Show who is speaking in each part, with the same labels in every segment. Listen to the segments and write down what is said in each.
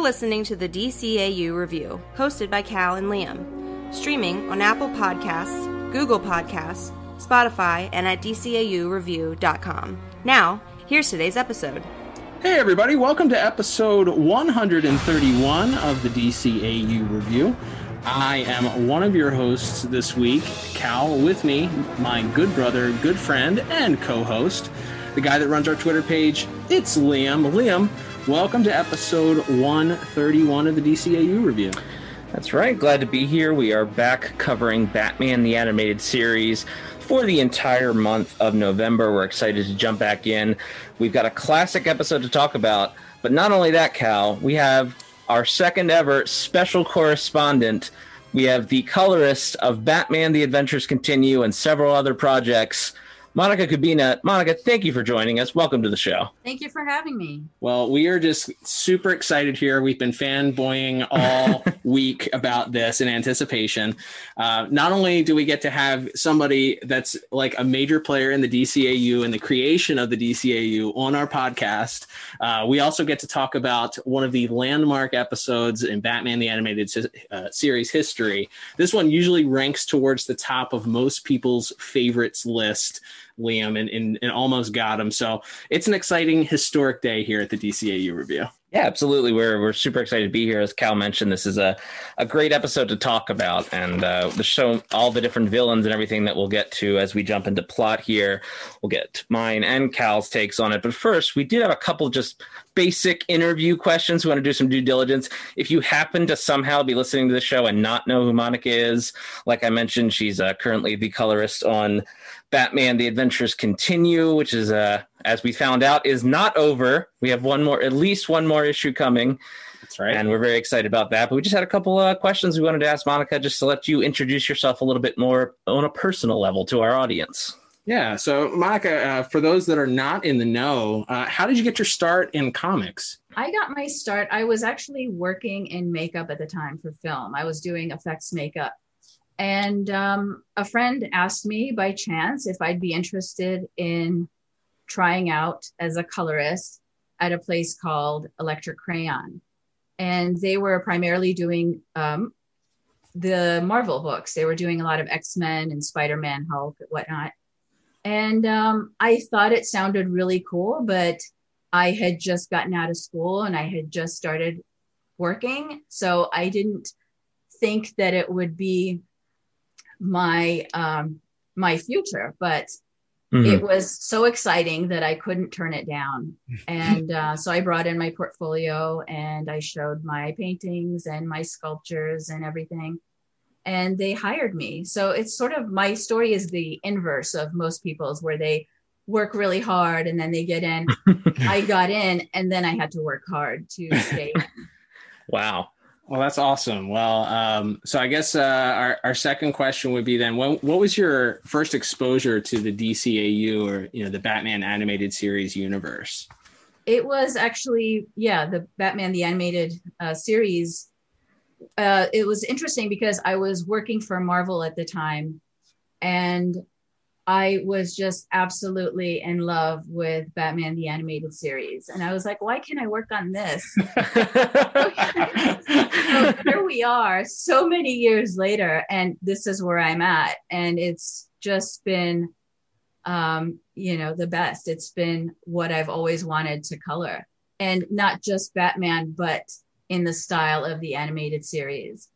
Speaker 1: You're listening to the DCAU Review, hosted by Cal and Liam, streaming on Apple Podcasts, Google Podcasts, Spotify, and at DCAUReview.com. Now, here's today's episode.
Speaker 2: Hey, everybody, welcome to episode 131 of the DCAU Review. I am one of your hosts this week, Cal. With me, my good brother, good friend, and co host, the guy that runs our Twitter page. It's Liam. Liam, welcome to episode 131 of the DCAU review.
Speaker 3: That's right. Glad to be here. We are back covering Batman the Animated Series for the entire month of November. We're excited to jump back in. We've got a classic episode to talk about, but not only that, Cal, we have our second ever special correspondent. We have the colorist of Batman the Adventures Continue and several other projects. Monica Kubina. Monica, thank you for joining us. Welcome to the show.
Speaker 4: Thank you for having me.
Speaker 2: Well, we are just super excited here. We've been fanboying all week about this in anticipation. Uh, not only do we get to have somebody that's like a major player in the DCAU and the creation of the DCAU on our podcast, uh, we also get to talk about one of the landmark episodes in Batman the Animated uh, Series history. This one usually ranks towards the top of most people's favorites list. Liam and, and, and almost got him. So it's an exciting historic day here at the DCAU review.
Speaker 3: Yeah, absolutely. We're we're super excited to be here. As Cal mentioned, this is a, a great episode to talk about, and uh, the show all the different villains and everything that we'll get to as we jump into plot here. We'll get mine and Cal's takes on it. But first, we did have a couple just basic interview questions. We want to do some due diligence. If you happen to somehow be listening to the show and not know who Monica is, like I mentioned, she's uh, currently the colorist on Batman: The Adventures Continue, which is uh, as we found out, is not over. We have one more, at least one more issue coming.
Speaker 2: That's right.
Speaker 3: And we're very excited about that. But we just had a couple uh, questions we wanted to ask Monica just to let you introduce yourself a little bit more on a personal level to our audience.
Speaker 2: Yeah. So, Monica, uh, for those that are not in the know, uh, how did you get your start in comics?
Speaker 4: I got my start. I was actually working in makeup at the time for film. I was doing effects makeup. And um, a friend asked me by chance if I'd be interested in trying out as a colorist at a place called Electric Crayon. And they were primarily doing um, the Marvel books. They were doing a lot of X Men and Spider Man, Hulk, and whatnot. And um, I thought it sounded really cool, but I had just gotten out of school and I had just started working. So I didn't think that it would be my um, my future. But Mm-hmm. It was so exciting that I couldn't turn it down. And uh, so I brought in my portfolio and I showed my paintings and my sculptures and everything. And they hired me. So it's sort of my story is the inverse of most people's, where they work really hard and then they get in. I got in and then I had to work hard to stay.
Speaker 3: Wow.
Speaker 2: Well, that's awesome. Well, um, so I guess uh, our, our second question would be then, what, what was your first exposure to the DCAU or you know the Batman animated series universe?
Speaker 4: It was actually yeah, the Batman the animated uh, series. Uh, it was interesting because I was working for Marvel at the time, and I was just absolutely in love with Batman the animated series. And I was like, why can't I work on this? so here we are, so many years later, and this is where I'm at. And it's just been um, you know, the best. It's been what I've always wanted to color. And not just Batman, but in the style of the animated series.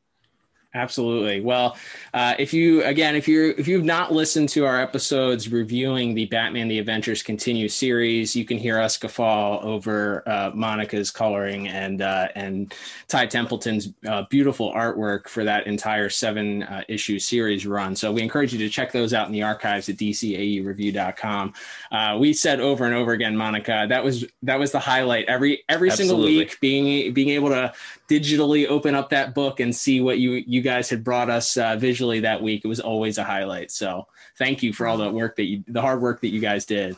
Speaker 2: Absolutely. Well, uh, if you again, if you're if you've not listened to our episodes reviewing the Batman: The Adventures Continue series, you can hear us guffaw over uh, Monica's coloring and uh, and Ty Templeton's uh, beautiful artwork for that entire seven uh, issue series run. So we encourage you to check those out in the archives at dcaureview.com. Uh, we said over and over again, Monica, that was that was the highlight every every Absolutely. single week being being able to digitally open up that book and see what you you guys had brought us uh, visually that week. It was always a highlight. So thank you for all the work that you the hard work that you guys did.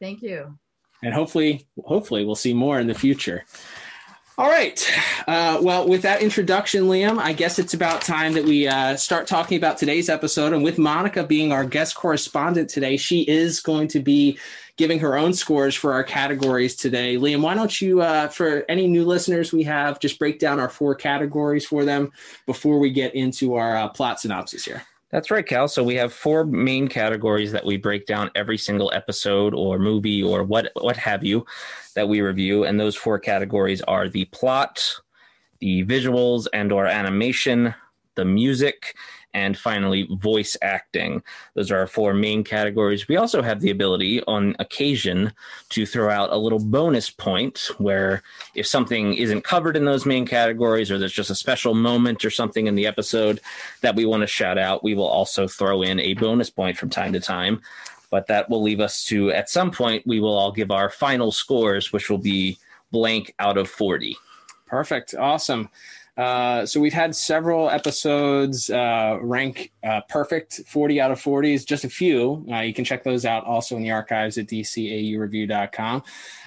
Speaker 4: Thank you.
Speaker 2: And hopefully, hopefully we'll see more in the future. All right. Uh, well, with that introduction, Liam, I guess it's about time that we uh, start talking about today's episode. And with Monica being our guest correspondent today, she is going to be giving her own scores for our categories today. Liam, why don't you, uh, for any new listeners we have, just break down our four categories for them before we get into our uh, plot synopsis here?
Speaker 3: That's right, Cal. So we have four main categories that we break down every single episode or movie or what what have you that we review, and those four categories are the plot, the visuals and or animation, the music, and finally voice acting. Those are our four main categories. We also have the ability on occasion to throw out a little bonus point where if something isn't covered in those main categories or there's just a special moment or something in the episode that we want to shout out, we will also throw in a bonus point from time to time. But that will leave us to at some point we will all give our final scores, which will be blank out of 40.
Speaker 2: Perfect. Awesome. Uh, so we've had several episodes uh, rank uh, perfect 40 out of 40s just a few uh, you can check those out also in the archives at dcaureview.com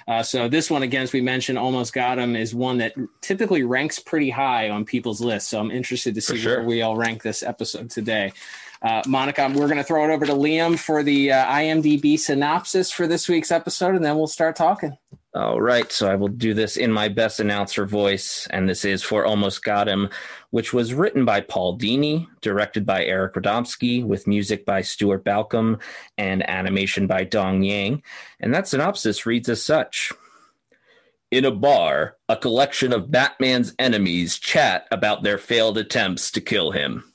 Speaker 2: uh, so this one again as we mentioned almost got him is one that typically ranks pretty high on people's lists so i'm interested to see sure. where we all rank this episode today uh, Monica, we're going to throw it over to Liam for the uh, IMDb synopsis for this week's episode, and then we'll start talking.
Speaker 3: All right, so I will do this in my best announcer voice, and this is for Almost Got Him, which was written by Paul Dini, directed by Eric Radomski, with music by Stuart Balcomb and animation by Dong Yang. And that synopsis reads as such In a bar, a collection of Batman's enemies chat about their failed attempts to kill him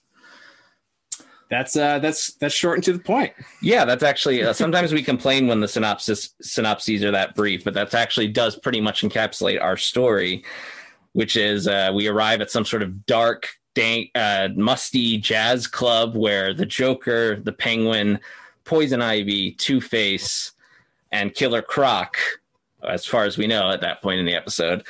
Speaker 2: that's uh that's that's short and to the point.
Speaker 3: Yeah that's actually uh, sometimes we complain when the synopsis synopses are that brief but that actually does pretty much encapsulate our story which is uh, we arrive at some sort of dark dank uh, musty jazz club where the joker the penguin poison ivy two-face and killer croc as far as we know at that point in the episode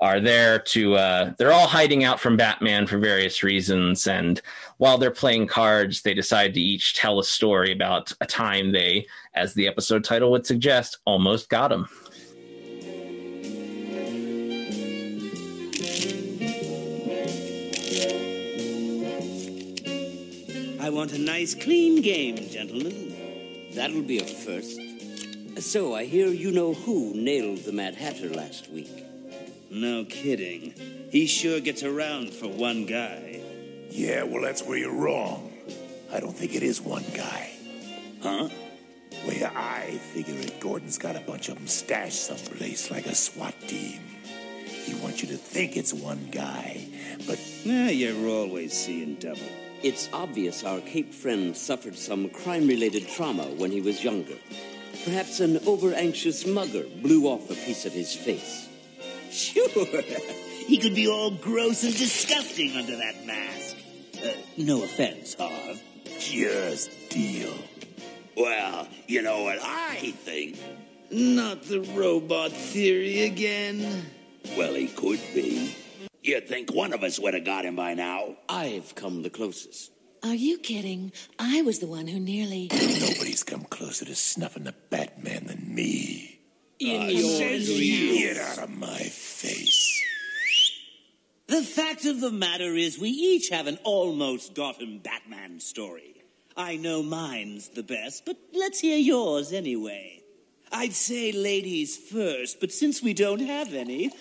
Speaker 3: are there to uh, they're all hiding out from batman for various reasons and while they're playing cards they decide to each tell a story about a time they as the episode title would suggest almost got him
Speaker 5: I want a nice, clean game, gentlemen.
Speaker 6: That'll be a first. So, I hear you know who nailed the Mad Hatter last week.
Speaker 5: No kidding. He sure gets around for one guy.
Speaker 7: Yeah, well, that's where you're wrong. I don't think it is one guy.
Speaker 5: Huh?
Speaker 7: Well, I figure it Gordon's got a bunch of them stashed someplace like a SWAT team. He wants you to think it's one guy, but.
Speaker 5: Yeah, you're always seeing double.
Speaker 6: It's obvious our Cape friend suffered some crime related trauma when he was younger. Perhaps an over anxious mugger blew off a piece of his face.
Speaker 5: Sure. he could be all gross and disgusting under that mask. Uh, no offense, Harv.
Speaker 7: Just deal.
Speaker 5: Well, you know what I think? Not the robot theory again.
Speaker 6: Well, he could be.
Speaker 5: You'd think one of us would have got him by now.
Speaker 6: I've come the closest.
Speaker 8: Are you kidding? I was the one who nearly.
Speaker 7: Nobody's come closer to snuffing the Batman than me.
Speaker 5: In uh, your
Speaker 7: Get out of my face.
Speaker 5: The fact of the matter is, we each have an almost got 'im Batman story. I know mine's the best, but let's hear yours anyway. I'd say ladies first, but since we don't have any,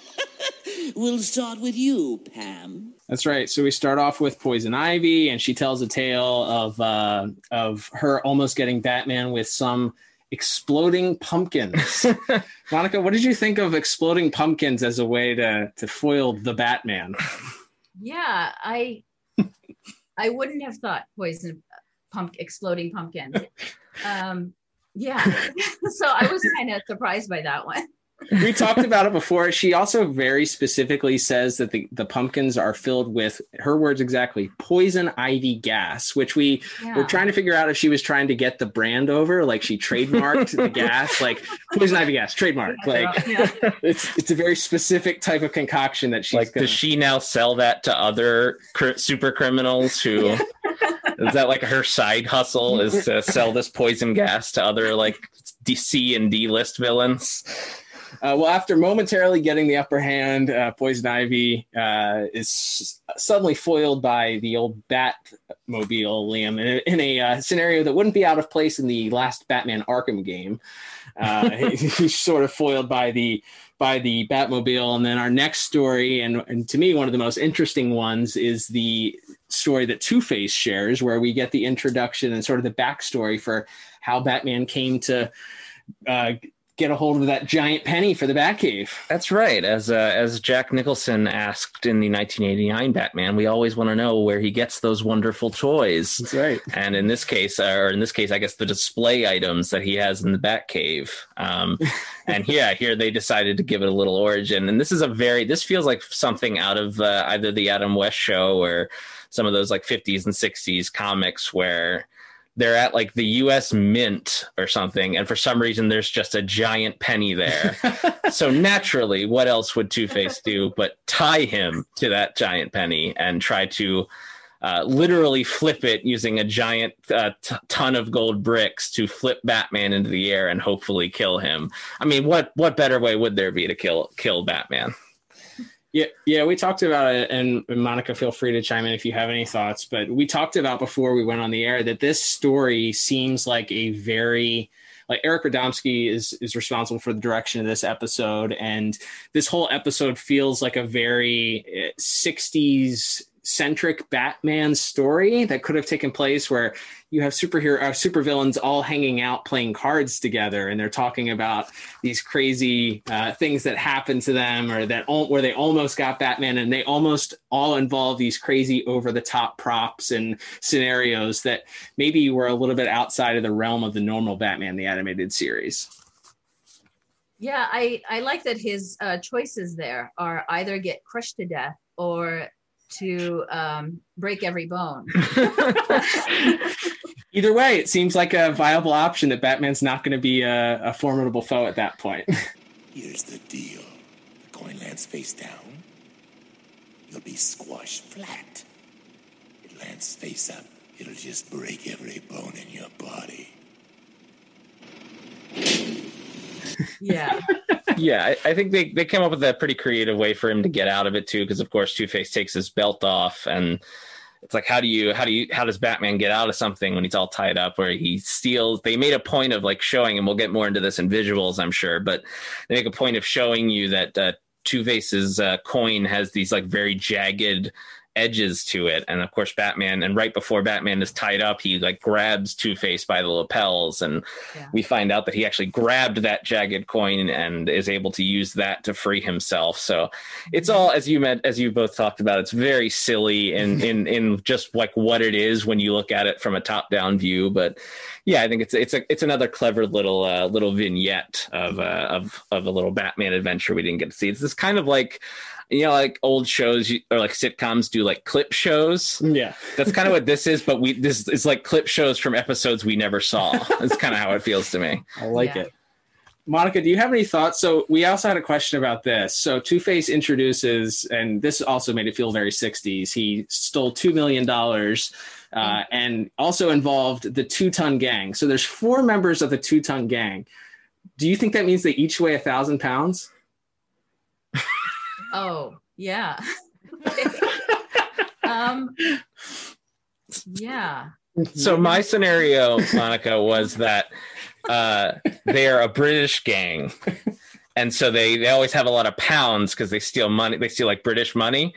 Speaker 5: we'll start with you, Pam.
Speaker 2: That's right. So we start off with Poison Ivy, and she tells a tale of uh, of her almost getting Batman with some exploding pumpkins. Monica, what did you think of exploding pumpkins as a way to to foil the Batman?
Speaker 4: Yeah, I I wouldn't have thought poison pump exploding pumpkins. Um, yeah. so I was kind of surprised by that one.
Speaker 2: We talked about it before. She also very specifically says that the, the pumpkins are filled with her words exactly poison ivy gas, which we yeah. were trying to figure out if she was trying to get the brand over, like she trademarked the gas, like poison ivy gas, trademark. Like yeah. it's it's a very specific type of concoction that she's
Speaker 3: like. Gonna... Does she now sell that to other cr- super criminals who? is that like her side hustle is to sell this poison gas to other like C and D list villains?
Speaker 2: Uh, well, after momentarily getting the upper hand, uh, Poison Ivy uh, is suddenly foiled by the old Batmobile, Liam, in a, in a uh, scenario that wouldn't be out of place in the last Batman Arkham game. Uh, he's sort of foiled by the by the Batmobile, and then our next story, and, and to me, one of the most interesting ones is the story that Two Face shares, where we get the introduction and sort of the backstory for how Batman came to uh, get a hold of that giant penny for the Batcave.
Speaker 3: That's right. As uh, as Jack Nicholson asked in the 1989 Batman, we always want to know where he gets those wonderful toys.
Speaker 2: That's right.
Speaker 3: And in this case, uh, or in this case, I guess the display items that he has in the Batcave. Um, and yeah, here they decided to give it a little origin. And this is a very this feels like something out of uh, either the Adam West show or some of those like 50s and 60s comics where they're at like the US Mint or something, and for some reason there's just a giant penny there. so naturally, what else would Two Face do but tie him to that giant penny and try to uh, literally flip it using a giant uh, t- ton of gold bricks to flip Batman into the air and hopefully kill him. I mean, what what better way would there be to kill kill Batman?
Speaker 2: Yeah, yeah, we talked about it, and Monica, feel free to chime in if you have any thoughts. But we talked about before we went on the air that this story seems like a very like Eric Radomski is is responsible for the direction of this episode, and this whole episode feels like a very eh, '60s centric Batman story that could have taken place where you have superhero uh, supervillains all hanging out playing cards together and they're talking about these crazy uh, things that happened to them or that where they almost got Batman and they almost all involve these crazy over the top props and scenarios that maybe were a little bit outside of the realm of the normal Batman the animated series.
Speaker 4: Yeah, I, I like that his uh, choices there are either get crushed to death or to um, break every bone.
Speaker 2: Either way, it seems like a viable option that Batman's not going to be a, a, formidable foe at that point.
Speaker 7: Here's the deal the coin lands face down, you'll be squashed flat. It lands face up, it'll just break every bone in your body.
Speaker 4: Yeah.
Speaker 3: yeah, I, I, think they, they came up with a pretty creative way for him to get out of it too, because of course Two Face takes his belt off and it's like how do you how do you how does Batman get out of something when he's all tied up where he steals they made a point of like showing and we'll get more into this in visuals I'm sure but they make a point of showing you that uh, Two Face's uh, coin has these like very jagged edges to it. And of course, Batman, and right before Batman is tied up, he like grabs Two Face by the lapels, and yeah. we find out that he actually grabbed that jagged coin and is able to use that to free himself. So it's mm-hmm. all as you met as you both talked about. It's very silly in in in just like what it is when you look at it from a top down view. But yeah, I think it's it's a it's another clever little uh, little vignette of uh, of of a little Batman adventure we didn't get to see. It's this kind of like you know like old shows or like sitcoms do like clip shows?
Speaker 2: Yeah.
Speaker 3: That's kind of what this is but we this is like clip shows from episodes we never saw. That's kind of how it feels to me.
Speaker 2: I like yeah. it. Monica do you have any thoughts? So we also had a question about this. So two-face introduces and this also made it feel very 60s he stole $2 million uh, and also involved the two-ton gang. So there's four members of the two-ton gang. Do you think that means they each weigh a thousand pounds
Speaker 4: Oh, yeah. um, yeah.
Speaker 3: So my scenario, Monica, was that uh, they are a British gang, and so they they always have a lot of pounds because they steal money. They steal like British money.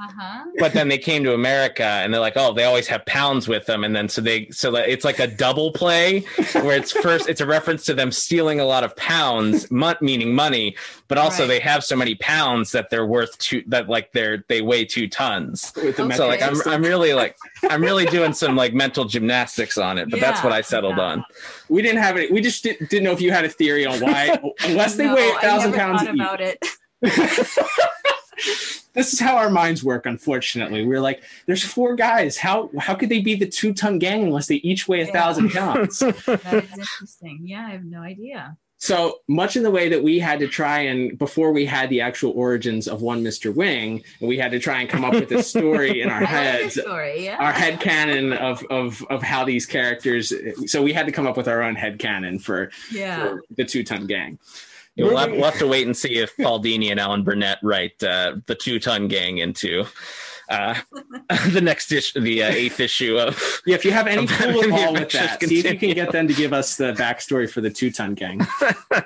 Speaker 3: Uh-huh. But then they came to America and they're like, oh, they always have pounds with them, and then so they so that it's like a double play where it's first it's a reference to them stealing a lot of pounds, meaning money, but also right. they have so many pounds that they're worth two that like they're they weigh two tons. Okay. So like I'm I'm really like I'm really doing some like mental gymnastics on it, but yeah, that's what I settled yeah. on.
Speaker 2: We didn't have it. We just did, not know if you had a theory on why, unless they no, weigh a thousand pounds.
Speaker 4: About it.
Speaker 2: this is how our minds work unfortunately we're like there's four guys how how could they be the two ton gang unless they each weigh a yeah. thousand pounds
Speaker 4: that is interesting yeah i have no idea
Speaker 2: so much in the way that we had to try and before we had the actual origins of one Mr. Wing, we had to try and come up with a story in our heads,
Speaker 4: story, yeah.
Speaker 2: our head canon of, of of how these characters. So we had to come up with our own head canon for,
Speaker 4: yeah.
Speaker 2: for the two ton gang
Speaker 3: We'll have, we'll have to wait and see if Paul Dini and Alan Burnett write uh, the Two Ton Gang into uh, the next issue, the uh, eighth issue of.
Speaker 2: Yeah, if you have any clue at all with that, see if you can get them to give us the backstory for the two ton gang. All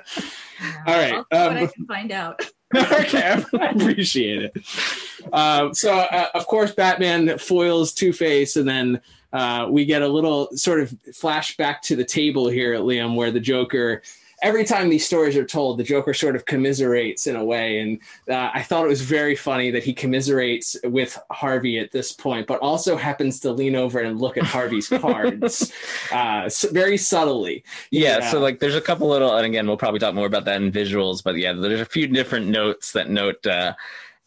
Speaker 2: right,
Speaker 4: what I
Speaker 2: um,
Speaker 4: can find out.
Speaker 2: okay, I appreciate it. Um, so, uh, of course, Batman foils Two Face, and then uh, we get a little sort of flashback to the table here at Liam, where the Joker. Every time these stories are told, the Joker sort of commiserates in a way, and uh, I thought it was very funny that he commiserates with Harvey at this point, but also happens to lean over and look at Harvey's cards uh, very subtly.
Speaker 3: Yeah,
Speaker 2: Yeah.
Speaker 3: so like there's a couple little, and again, we'll probably talk more about that in visuals, but yeah, there's a few different notes that note uh,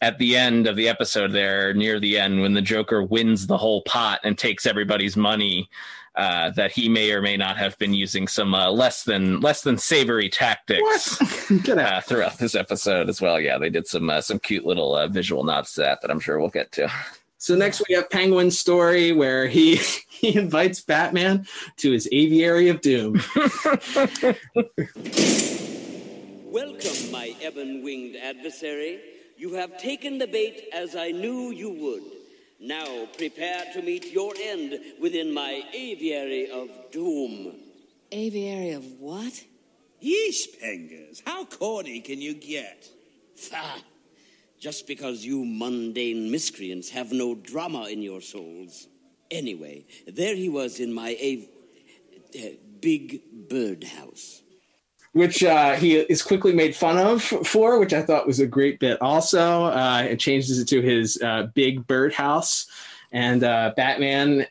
Speaker 3: at the end of the episode there, near the end, when the Joker wins the whole pot and takes everybody's money. Uh, that he may or may not have been using some uh, less than less than savory tactics
Speaker 2: Get out.
Speaker 3: uh, throughout this episode as well. Yeah, they did some uh, some cute little uh, visual nods to that that I'm sure we'll get to.
Speaker 2: So next we have Penguin's story where he he invites Batman to his aviary of doom.
Speaker 6: Welcome, my ebon winged adversary. You have taken the bait as I knew you would. Now prepare to meet your end within my aviary of doom.
Speaker 8: Aviary of what?
Speaker 5: Yeesh, Pengers, how corny can you get?
Speaker 6: Fa! Just because you mundane miscreants have no drama in your souls. Anyway, there he was in my av- uh, big birdhouse.
Speaker 2: Which uh, he is quickly made fun of for, which I thought was a great bit. Also, uh, it changes it to his uh, big birdhouse, and uh, Batman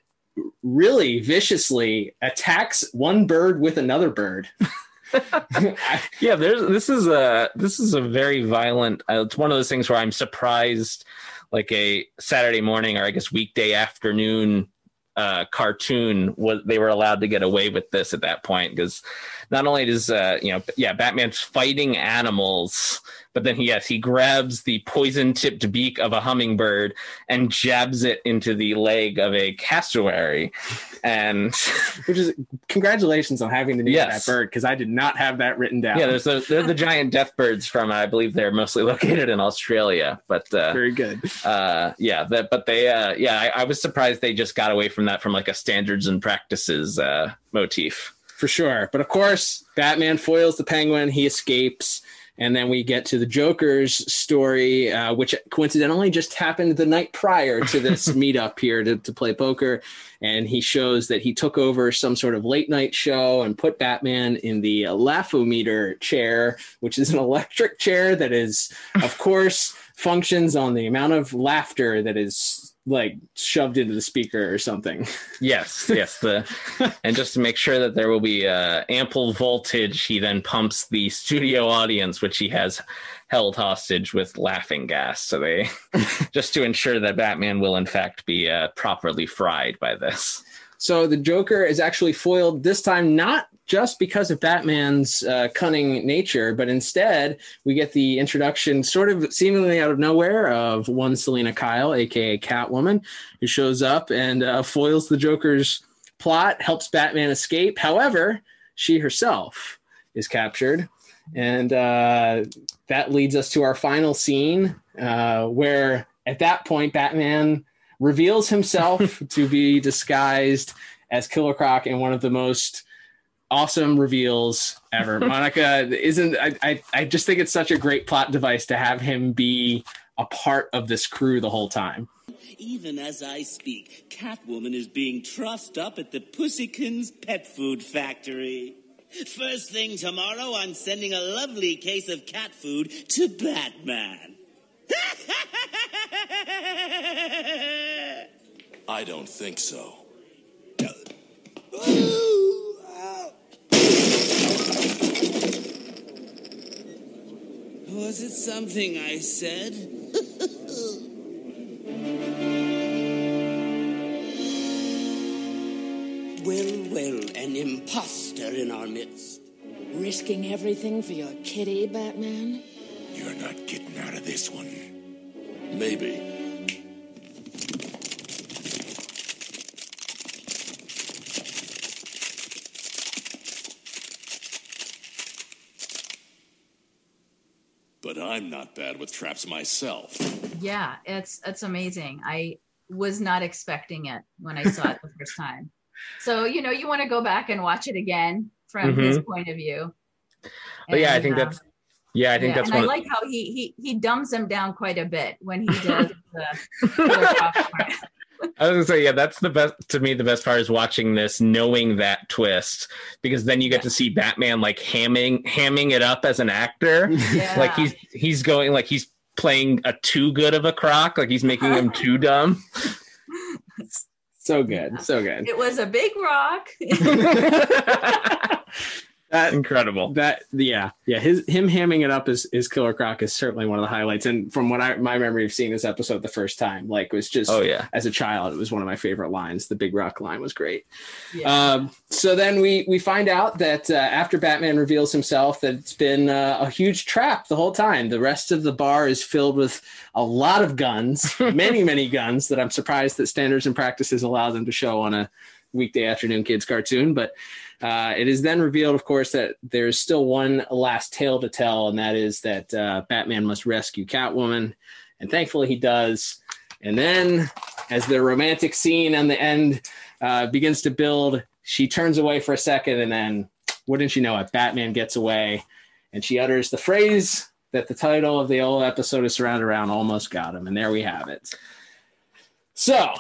Speaker 2: really viciously attacks one bird with another bird.
Speaker 3: Yeah, there's this is a this is a very violent. Uh, it's one of those things where I'm surprised, like a Saturday morning or I guess weekday afternoon uh, cartoon was they were allowed to get away with this at that point because not only does uh, you know yeah Batman's fighting animals, but then he yes he grabs the poison tipped beak of a hummingbird and jabs it into the leg of a cassowary, and
Speaker 2: which is congratulations on having the name
Speaker 3: Yes.
Speaker 2: of that bird because I did not have that written down.
Speaker 3: yeah, there's the, they're the giant death birds from I believe they're mostly located in Australia, but uh,
Speaker 2: very good.
Speaker 3: uh yeah that but they uh yeah I, I was surprised they just got away from that from like a standards and practices uh motif
Speaker 2: for sure. But of course, Batman foils the Penguin. He escapes, and then we get to the Joker's story, uh, which coincidentally just happened the night prior to this meetup here to, to play poker. And he shows that he took over some sort of late night show and put Batman in the Laugh-O-Meter chair, which is an electric chair that is, of course, functions on the amount of laughter that is like shoved into the speaker or something.
Speaker 3: yes yes the and just to make sure that there will be uh ample voltage he then pumps the studio audience which he has held hostage with laughing gas so they just to ensure that batman will in fact be uh properly fried by this
Speaker 2: So the Joker is actually foiled this time, not just because of Batman's uh, cunning nature, but instead we get the introduction, sort of seemingly out of nowhere, of one Selina Kyle, aka Catwoman, who shows up and uh, foils the Joker's plot, helps Batman escape. However, she herself is captured, and uh, that leads us to our final scene, uh, where at that point Batman reveals himself to be disguised as Killer Croc in one of the most awesome reveals ever. Monica isn't I, I I just think it's such a great plot device to have him be a part of this crew the whole time.
Speaker 5: Even as I speak, Catwoman is being trussed up at the Pussykins Pet Food Factory. First thing tomorrow, I'm sending a lovely case of cat food to Batman.
Speaker 7: I don't think so.
Speaker 5: Was it something I said?
Speaker 6: Well, well, an imposter in our midst.
Speaker 8: Risking everything for your kitty, Batman?
Speaker 7: You're not getting out of this one. Maybe.
Speaker 9: but I'm not bad with traps myself.
Speaker 4: Yeah, it's it's amazing. I was not expecting it when I saw it the first time. So, you know, you want to go back and watch it again from
Speaker 3: Mhm.
Speaker 4: his point of view.
Speaker 3: But yeah, I think
Speaker 4: uh,
Speaker 3: that's yeah, I think
Speaker 4: yeah,
Speaker 3: that's
Speaker 4: and
Speaker 3: one.
Speaker 4: I like how he he he dumbs him down quite a bit when he does the Killer Croc part.
Speaker 3: I was gonna say, yeah, that's the best to me. The best part is watching this, knowing that twist, because then you get to see Batman like hamming hamming it up as an actor.
Speaker 4: Yeah.
Speaker 3: Like he's he's going like he's playing a too good of a croc, like he's making him too dumb.
Speaker 2: So good, so good.
Speaker 4: It was a big rock.
Speaker 2: That
Speaker 3: Incredible.
Speaker 2: that yeah yeah his him hamming it up as is Killer Croc is certainly one of the highlights. And from what I my memory of seeing this episode the first time, like was just
Speaker 3: Oh yeah.
Speaker 2: as a child, it was one of my favorite lines. The Big Rock line was great.
Speaker 4: Yeah.
Speaker 2: Um, so then we we find out that uh, after Batman reveals himself, that it's been uh, a huge trap the whole time. The rest of the bar is filled with a lot of guns, many many guns that I'm surprised that standards and practices allow them to show on a weekday afternoon kids cartoon. But uh, it is then revealed, of course, that there's still one last tale to tell, and that is that uh, Batman must rescue Catwoman, and thankfully he does. And then, as the romantic scene on the end uh, begins to build, she turns away for a second, and then, wouldn't you know it, Batman gets away, and she utters the phrase that the title of the old episode is surrounded around almost got him. And there we have it. So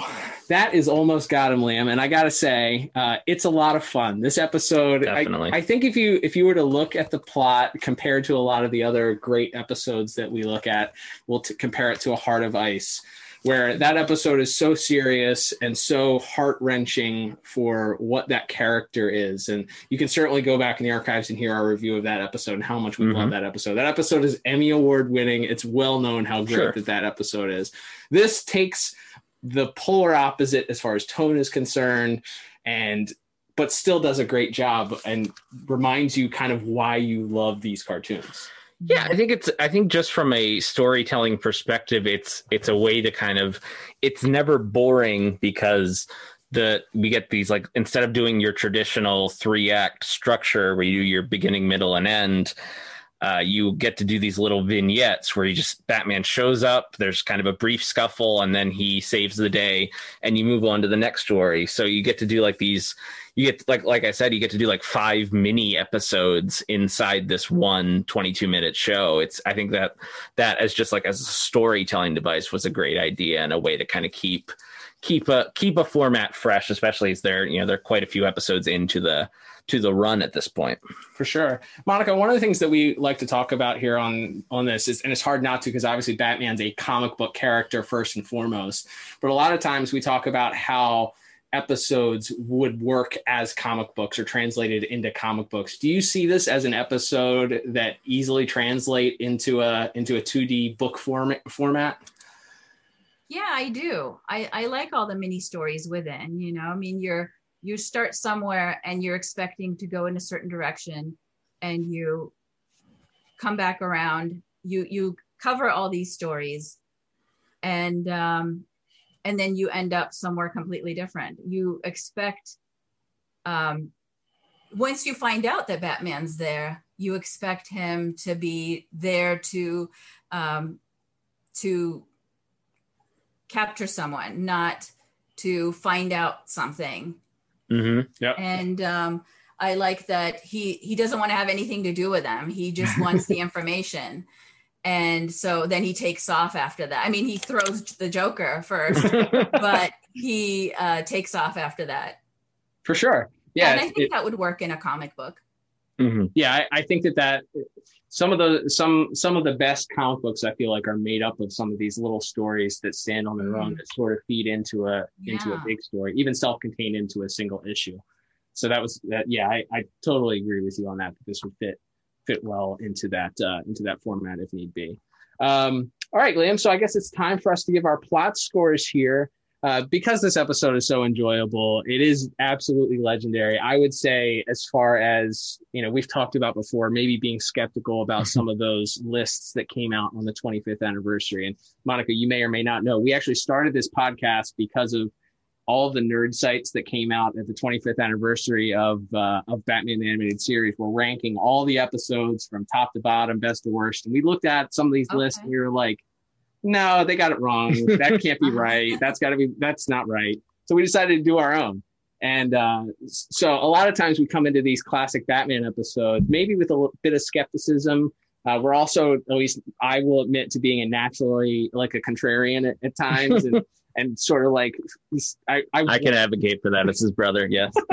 Speaker 2: that is almost got him, Liam. And I gotta say, uh, it's a lot of fun. This episode, I-
Speaker 3: Definitely.
Speaker 2: I, think if you if you were to look at the plot compared to a lot of the other great episodes that we look at, we'll t- compare it to a Heart of Ice, where that episode is so serious and so heart wrenching for what that character is. And you can certainly go back in the archives and hear our review of that episode and how much we love
Speaker 3: Mhm.
Speaker 2: that episode. That episode is Emmy Award winning. It's well known how great
Speaker 3: Sure.
Speaker 2: that that episode is. This takes the polar opposite as far as tone is concerned and but still does a great job and reminds you kind of why you love these cartoons.
Speaker 3: Yeah, I think it's I think just from a storytelling perspective, it's it's a way to kind of it's never boring because the we get these like instead of doing your traditional three act structure where you do your beginning, middle, and end, uh, you get to do these little vignettes where you just Batman shows up, there's kind of a brief scuffle, and then he saves the day, and you move on to the next story. So you get to do like these you get like like I said, you get to do like five mini episodes inside this one 22 minute show. It's I think that that as just like as a storytelling device was a great idea and a way to kind of keep keep a keep a format fresh, especially as they're you know they're quite a few episodes into the to the run at this point.
Speaker 2: For sure. Monica, one of the things that we like to talk about here on on this is and it's hard not to because obviously Batman's a comic book character first and foremost. But a lot of times we talk about how episodes would work as comic books or translated into comic books. Do you see this as an episode that easily translate into a into a 2D book format format?
Speaker 4: Yeah, I do. I, I like all the mini stories within, you know, I mean, you're, you start somewhere and you're expecting to go in a certain direction and you come back around, you, you cover all these stories and, um, and then you end up somewhere completely different. You expect, um, once you find out that Batman's there, you expect him to be there to, um, to capture someone, not to find out something.
Speaker 3: Mm-hmm.
Speaker 2: Yep.
Speaker 4: And um, I like that he he doesn't want to have anything to do with them. He just wants the information. And so then he takes off after that. I mean, he throws the Joker first, but he uh, takes off after that.
Speaker 2: For sure. Yeah.
Speaker 4: and I
Speaker 2: it-
Speaker 4: think that would work in a comic book.
Speaker 3: Mm-hmm.
Speaker 2: yeah I, I think that that some of the some some of the best comic books i feel like are made up of some of these little stories that stand on their own that sort of feed into a into a big story even self-contained into a single issue so that was that yeah I, I totally agree with you on that this would fit fit well into that uh into that format if need be um all right liam so i guess it's time for us to give our plot scores here uh, because this episode is so enjoyable, it is absolutely legendary. I would say, as far as you know, we've talked about before, maybe being skeptical about some of those lists that came out on the 25th anniversary. And Monica, you may or may not know, we actually started this podcast because of all the nerd sites that came out at the 25th anniversary of uh, of Batman the Animated Series were ranking all the episodes from top to bottom, best to worst. And we looked at some of these lists and we were like, no, they got it wrong. That can't be right. That's got to be, that's not right. So we decided to do our own. And uh, so a lot of times we come into these classic Batman episodes, maybe with a little bit of skepticism. Uh, we're also, at least I will admit, to being a naturally like a contrarian at, at times, and, and sort of like I, I,
Speaker 3: I can advocate for that as his brother. Yes,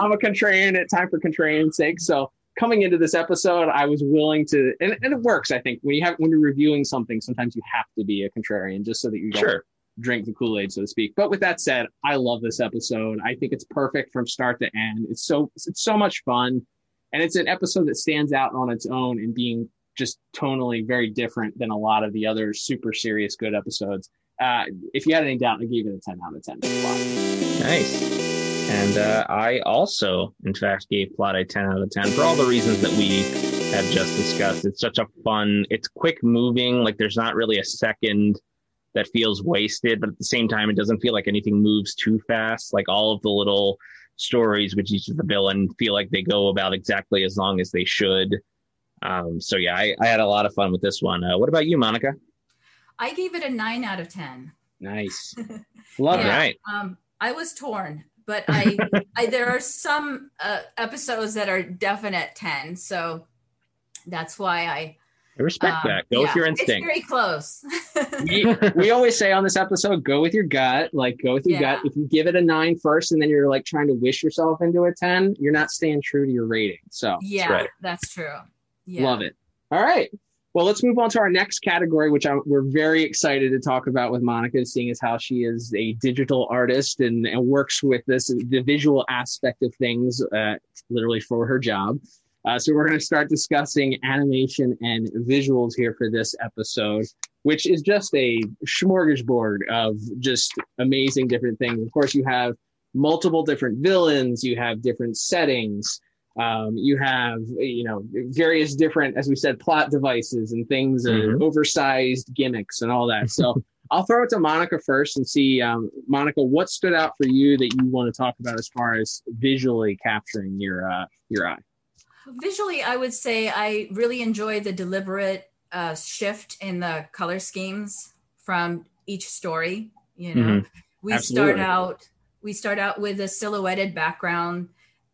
Speaker 2: I'm a contrarian at time for contrarian's sake. So coming into this episode, I was willing to, and, and it works. I think when you have when you're reviewing something, sometimes you have to be a contrarian just so that you don't
Speaker 3: Sure.
Speaker 2: drink the Kool Aid, so to speak. But with that said, I love this episode. I think it's perfect from start to end. It's so it's so much fun, and it's an episode that stands out on its own and being just tonally very different than a lot of the other super serious good episodes. Uh, if you had any doubt, I gave it a 10 out of 10.
Speaker 3: Nice. And uh, I also, in fact, gave Plot a 10 out of 10 for all the reasons that we have just discussed. It's such a fun, it's quick moving. Like there's not really a second that feels wasted, but at the same time, it doesn't feel like anything moves too fast. Like all of the little stories with each of the villain feel like they go about exactly as long as they should. Um, so yeah, I, I had a lot of fun with this one. Uh, what about you, Monica?
Speaker 4: I gave it a nine out of ten.
Speaker 2: Nice. Love
Speaker 3: All
Speaker 2: it.
Speaker 4: Um, I was torn, but I, I there are some uh, episodes that are definite ten, so that's why I
Speaker 3: I respect
Speaker 4: um,
Speaker 3: that. Go with
Speaker 4: yeah,
Speaker 3: your
Speaker 4: It's
Speaker 3: instinct.
Speaker 4: very close.
Speaker 2: we, we always say on this episode, go with your gut. Like, go with your
Speaker 4: Yeah.
Speaker 2: gut. If you give it a nine first and then you're like trying to wish yourself into a 10, you're not staying true to your rating. So,
Speaker 4: yeah,
Speaker 3: right.
Speaker 4: that's true. Yeah.
Speaker 2: love it. All right. Well, let's move on to our next category, which I, we're very excited to talk about with Monica, seeing as how she is a digital artist and, and works with this the visual aspect of things, uh, literally for her job. Uh, so we're going to start discussing animation and visuals here for this episode, which is just a smorgasbord of just amazing different things. Of course, you have multiple different villains, you have different settings, um, you have you know various different, as we said, plot devices and things, and
Speaker 3: Mhm.
Speaker 2: oversized gimmicks and all that. So I'll throw it to Monica first and see, um, Monica, what stood out for you that you want to talk about as far as visually capturing your uh, your eye.
Speaker 4: Visually, I would say I really enjoy the deliberate uh, shift in the color schemes from each story. You know,
Speaker 3: Mhm.
Speaker 4: we
Speaker 2: Absolutely.
Speaker 4: start out we start out with a silhouetted background,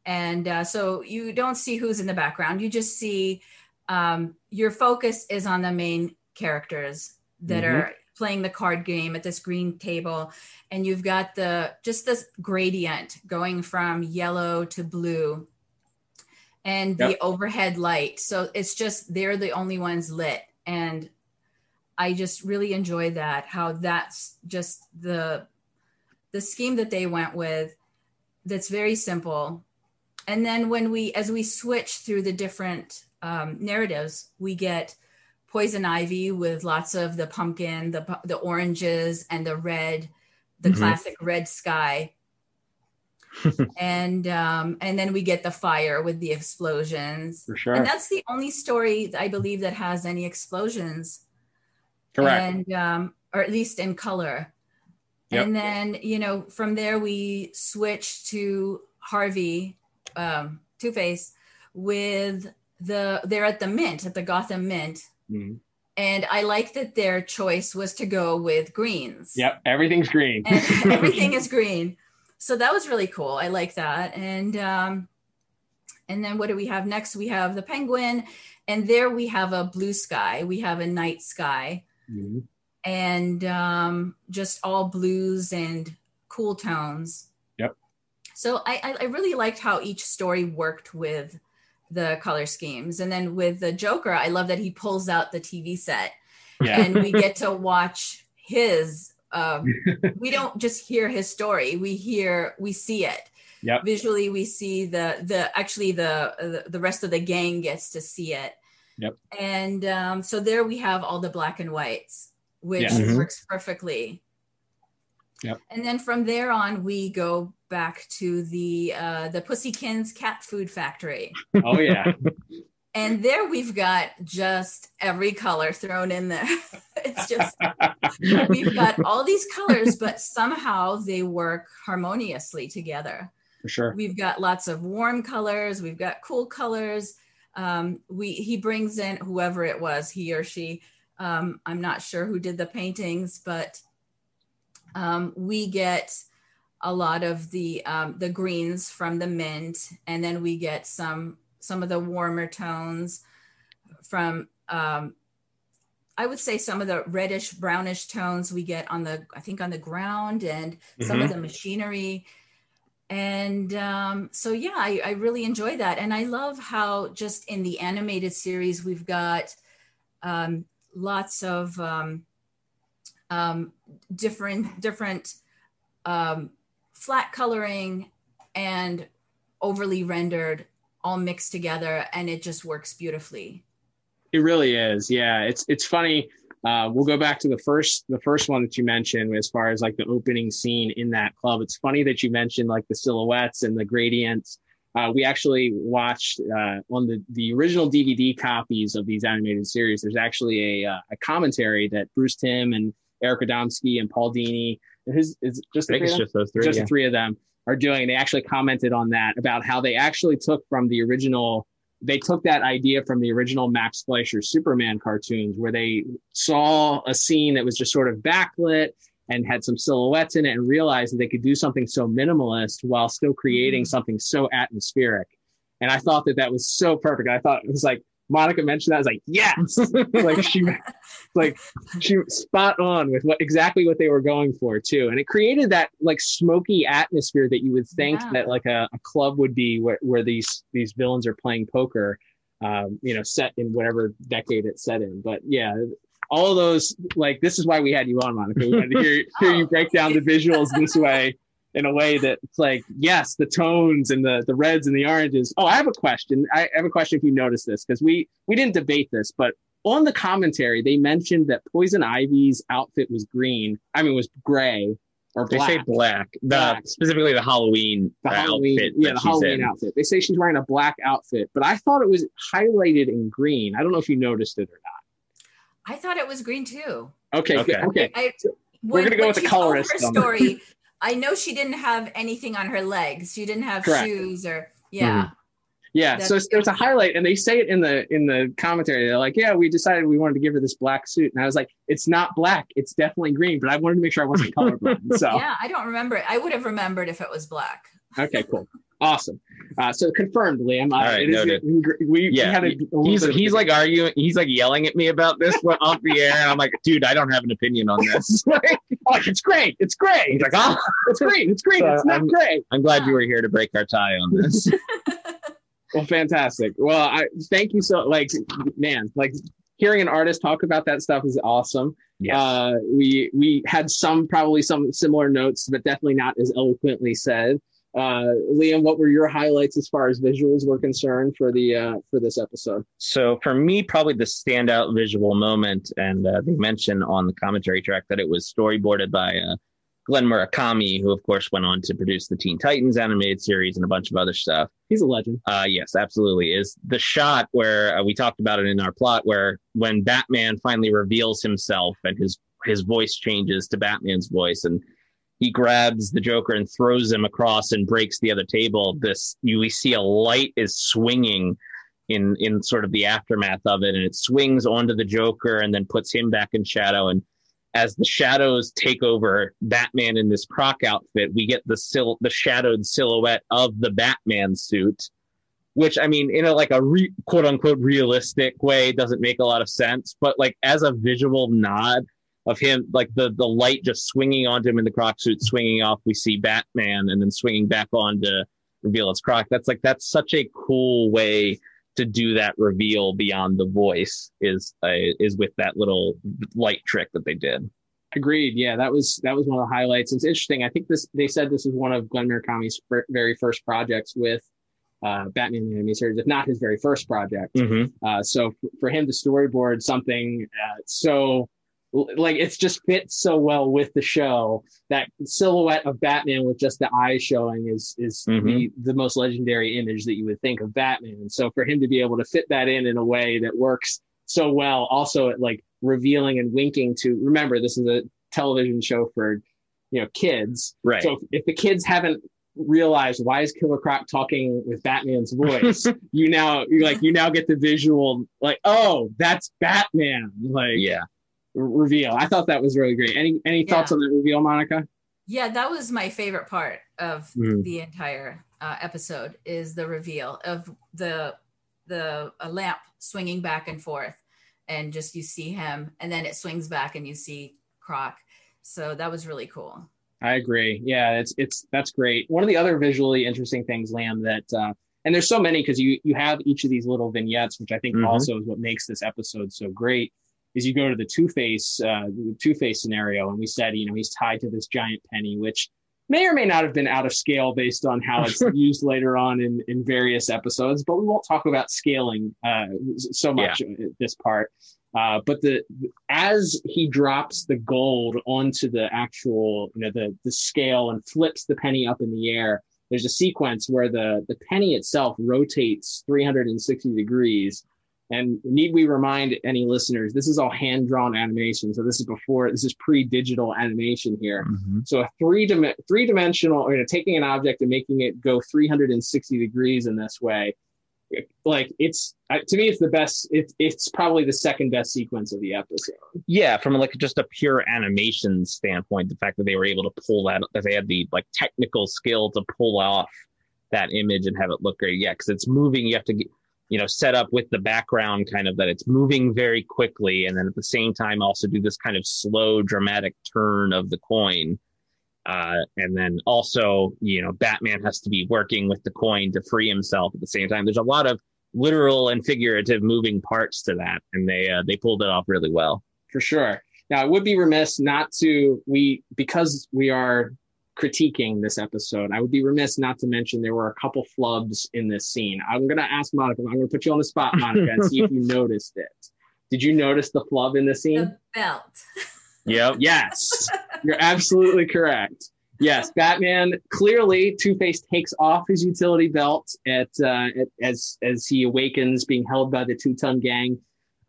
Speaker 4: and uh, so you don't see who's in the background. You just see um, your focus is on the main characters that
Speaker 2: Mhm.
Speaker 4: are playing the card game at this green table and you've got the just this gradient going from yellow to blue and the
Speaker 2: Yep.
Speaker 4: overhead light. So it's just they're the only ones lit. And I just really enjoy that, how that's just the the scheme that they went with that's very simple. And then when we as we switch through the different um, narratives, we get poison ivy with lots of the pumpkin, the the oranges and the red, the
Speaker 3: Mhm.
Speaker 4: classic red sky and um, and then we get the fire with the explosions.
Speaker 2: For sure.
Speaker 4: And that's the only story I believe that has any explosions.
Speaker 2: Correct.
Speaker 4: And um, or at least in color.
Speaker 2: Yep.
Speaker 4: And then you know from there we switch to Harvey, um, Two Face, with the they're at the Mint at the Gotham Mint,
Speaker 2: Mhm.
Speaker 4: and I like that their choice was to go with greens
Speaker 2: Yep. Everything's green.
Speaker 4: everything is green. So that was really cool. I like that. And um, and then what do we have next? We have the penguin, and there we have a blue sky. We have a night sky,
Speaker 2: Mhm.
Speaker 4: and um, just all blues and cool tones. So I, I I really liked how each story worked with the color schemes, and then with the Joker, I love that he pulls out the TV set
Speaker 2: Yeah.
Speaker 4: and we get to watch his um, we don't just hear his story we hear we see it
Speaker 2: Yep.
Speaker 4: visually we see the the actually the the, rest of the gang gets to see it
Speaker 2: Yep.
Speaker 4: and um, so there we have all the black and whites which
Speaker 2: Yeah.
Speaker 3: Mhm.
Speaker 4: works perfectly
Speaker 2: Yep.
Speaker 4: and then from there on we go back to the uh the pussykins cat food factory
Speaker 2: Oh yeah.
Speaker 4: and there we've got just every color thrown in there. it's just we've got all these colors, but somehow they work harmoniously together.
Speaker 2: For sure.
Speaker 4: We've got lots of warm colors. We've got cool colors. Um, we he brings in whoever it was, he or she. Um, I'm not sure who did the paintings, but um, we get a lot of the um, the greens from the mint, and then we get some some of the warmer tones from um, I would say some of the reddish brownish tones we get on the I think on the ground and mm-hmm. some of mm-hmm. the machinery. And um, so yeah, I, I, really enjoy that, and I love how just in the animated series we've got um, lots of um, um, different different um, flat coloring and overly rendered all mixed together and it just works beautifully.
Speaker 2: It really is. Yeah it's it's funny. Uh, we'll go back to the first the first one that you mentioned as far as like the opening scene in that club. It's funny that you mentioned like the silhouettes and the gradients. Uh, we actually watched uh, on the, the original DVD copies of these animated series. There's actually a, uh, a commentary that Bruce Timm and Eric Radomski and Paul Dini. His is just
Speaker 3: the three just those three.
Speaker 2: Just
Speaker 3: yeah.
Speaker 2: the three of them are doing. They actually commented on that about how they actually took from the original. They took that idea from the original Max Fleischer Superman cartoons, where they saw a scene that was just sort of backlit and had some silhouettes in it, and realized that they could do something so minimalist while still creating mm-hmm. something so atmospheric. And I thought that that was so perfect. I thought it was like Monica mentioned that, I was like, yes, like she, like she spot on with what exactly what they were going for too, and it created that like smoky atmosphere that you would think yeah. that like a, a, club would be where, where these these villains are playing poker, um, you know, set in whatever decade it's set in. But yeah, all those like this is why we had you on, Monica. We had to hear, hear you break down the visuals this way in a way that it's like, yes, the tones and the the reds and the oranges. Oh, I have a question. I have a question if you noticed this because we we didn't debate this, but on the commentary they mentioned that Poison Ivy's outfit was green. I mean, was gray or black.
Speaker 3: They say black. The black. specifically the Halloween
Speaker 2: the Halloween outfit yeah the Halloween in. outfit. They say she's wearing a black outfit, but I thought it was highlighted in green. I don't know if you noticed it or not.
Speaker 4: I thought it was green too.
Speaker 2: Okay, okay, okay. I, We're gonna go with the colorist.
Speaker 4: Her story. I know she didn't have anything on her legs. She didn't have Correct. shoes or yeah. Mm-hmm.
Speaker 2: Yeah, That's so there's a highlight, and they say it in the in the commentary. They're like, "Yeah, we decided we wanted to give her this black suit," and I was like, "It's not black. It's definitely green." But I wanted to make sure I wasn't colorblind. So
Speaker 4: yeah, I don't remember it. I would have remembered if it was black.
Speaker 2: Okay, cool. Awesome. Uh, so confirmed, Liam.
Speaker 3: Uh, All right, noted. we, yeah, we a, a he's he's like arguing. He's like yelling at me about this off the air, and I'm like, dude, I don't have an opinion on this.
Speaker 2: like, like, it's great. It's great. He's like, oh, it's great. It's great. So it's not
Speaker 3: I'm,
Speaker 2: great.
Speaker 3: I'm glad you were here to break our tie on this.
Speaker 2: well, fantastic. Well, I thank you so. Like, man, like hearing an artist talk about that stuff is awesome. Yes. Uh, we we had some probably some similar notes, but definitely not as eloquently said. Uh, Liam, what were your highlights as far as visuals were concerned for the uh, for this episode?
Speaker 3: So for me, probably the standout visual moment, and uh, they mentioned on the commentary track that it was storyboarded by uh, Glen Murakami, who of course went on to produce the Teen Titans animated series and a bunch of other stuff.
Speaker 2: He's a legend.
Speaker 3: Uh, yes, absolutely. Is the shot where uh, we talked about it in our plot, where when Batman finally reveals himself and his his voice changes to Batman's voice and he grabs the Joker and throws him across and breaks the other table. This you we see a light is swinging in in sort of the aftermath of it, and it swings onto the Joker and then puts him back in shadow. And as the shadows take over Batman in this croc outfit, we get the sil- the shadowed silhouette of the Batman suit, which I mean, in a like a re- quote unquote realistic way, doesn't make a lot of sense, but like as a visual nod of him, like the the light just swinging onto him in the croc suit, swinging off. We see Batman, and then swinging back on to reveal it's Croc. That's like that's such a cool way to do that reveal beyond the voice. Is uh, is with that little light trick that they did.
Speaker 2: Agreed. Yeah, that was that was one of the highlights. It's interesting. I think this they said this is one of Glen Murakami's very first projects with uh, Batman the Animated Series, if not his very first project.
Speaker 3: Mm-hmm.
Speaker 2: Uh, so for him to storyboard something uh, so like it's just fits so well with the show that silhouette of batman with just the eyes showing is is
Speaker 3: Mhm.
Speaker 2: the the most legendary image that you would think of batman and so for him to be able to fit that in in a way that works so well also at like revealing and winking to remember this is a television show for you know kids
Speaker 3: Right.
Speaker 2: so if, if the kids haven't realized why is killer croc talking with batman's voice you now you like you now get the visual like oh that's batman like
Speaker 3: yeah.
Speaker 2: Reveal. I thought that was really great. Any any thoughts on that reveal, Monica?
Speaker 4: Yeah, that was my favorite part of
Speaker 2: Mm.
Speaker 4: the entire uh, episode is the reveal of the the a lamp swinging back and forth, and just you see him, and then it swings back and you see Croc. So that was really cool.
Speaker 2: I agree. Yeah, it's it's that's great. One of the other visually interesting things, Liam, that uh, and there's so many because you you have each of these little vignettes, which I think
Speaker 3: Mhm.
Speaker 2: also is what makes this episode so great. Is you go to the Two Face uh, Two Face scenario, and we said you know he's tied to this giant penny, which may or may not have been out of scale based on how it's used later on in in various episodes. But we won't talk about scaling uh, so much at this part. Uh, but the as he drops the gold onto the actual you know the the scale and flips the penny up in the air there's a sequence where the the penny itself rotates 360 degrees and need we remind any listeners this is all hand drawn animation. So this is before this is pre digital animation here.
Speaker 3: Mhm.
Speaker 2: so a three dim- three dimensional you know taking an object and making it go 360 degrees in this way like it's uh, to me it's the best it's it's probably the second best sequence of the episode.
Speaker 3: Yeah from like just a pure animation standpoint the fact that they were able to pull that that they had the like technical skill to pull off that image and have it look great. Yeah because it's moving you have to get you know set up with the background kind of that it's moving very quickly and then at the same time also do this kind of slow dramatic turn of the coin. Uh, and then also you know batman has to be working with the coin to free himself at the same time. There's a lot of literal and figurative moving parts to that and they uh, they pulled it off really well.
Speaker 2: For sure. Now, I would be remiss not to we because we are critiquing this episode. I would be remiss not to mention there were a couple flubs in this scene. I'm going to ask Monica. I'm going to put you on the spot, Monica, and see if you noticed it. Did you notice the flub in the scene?
Speaker 4: The belt.
Speaker 3: Yep.
Speaker 2: Yes, you're absolutely correct. Yes, Batman clearly Two Face takes off his utility belt at, uh, at as as he awakens, being held by the Two Ton Gang,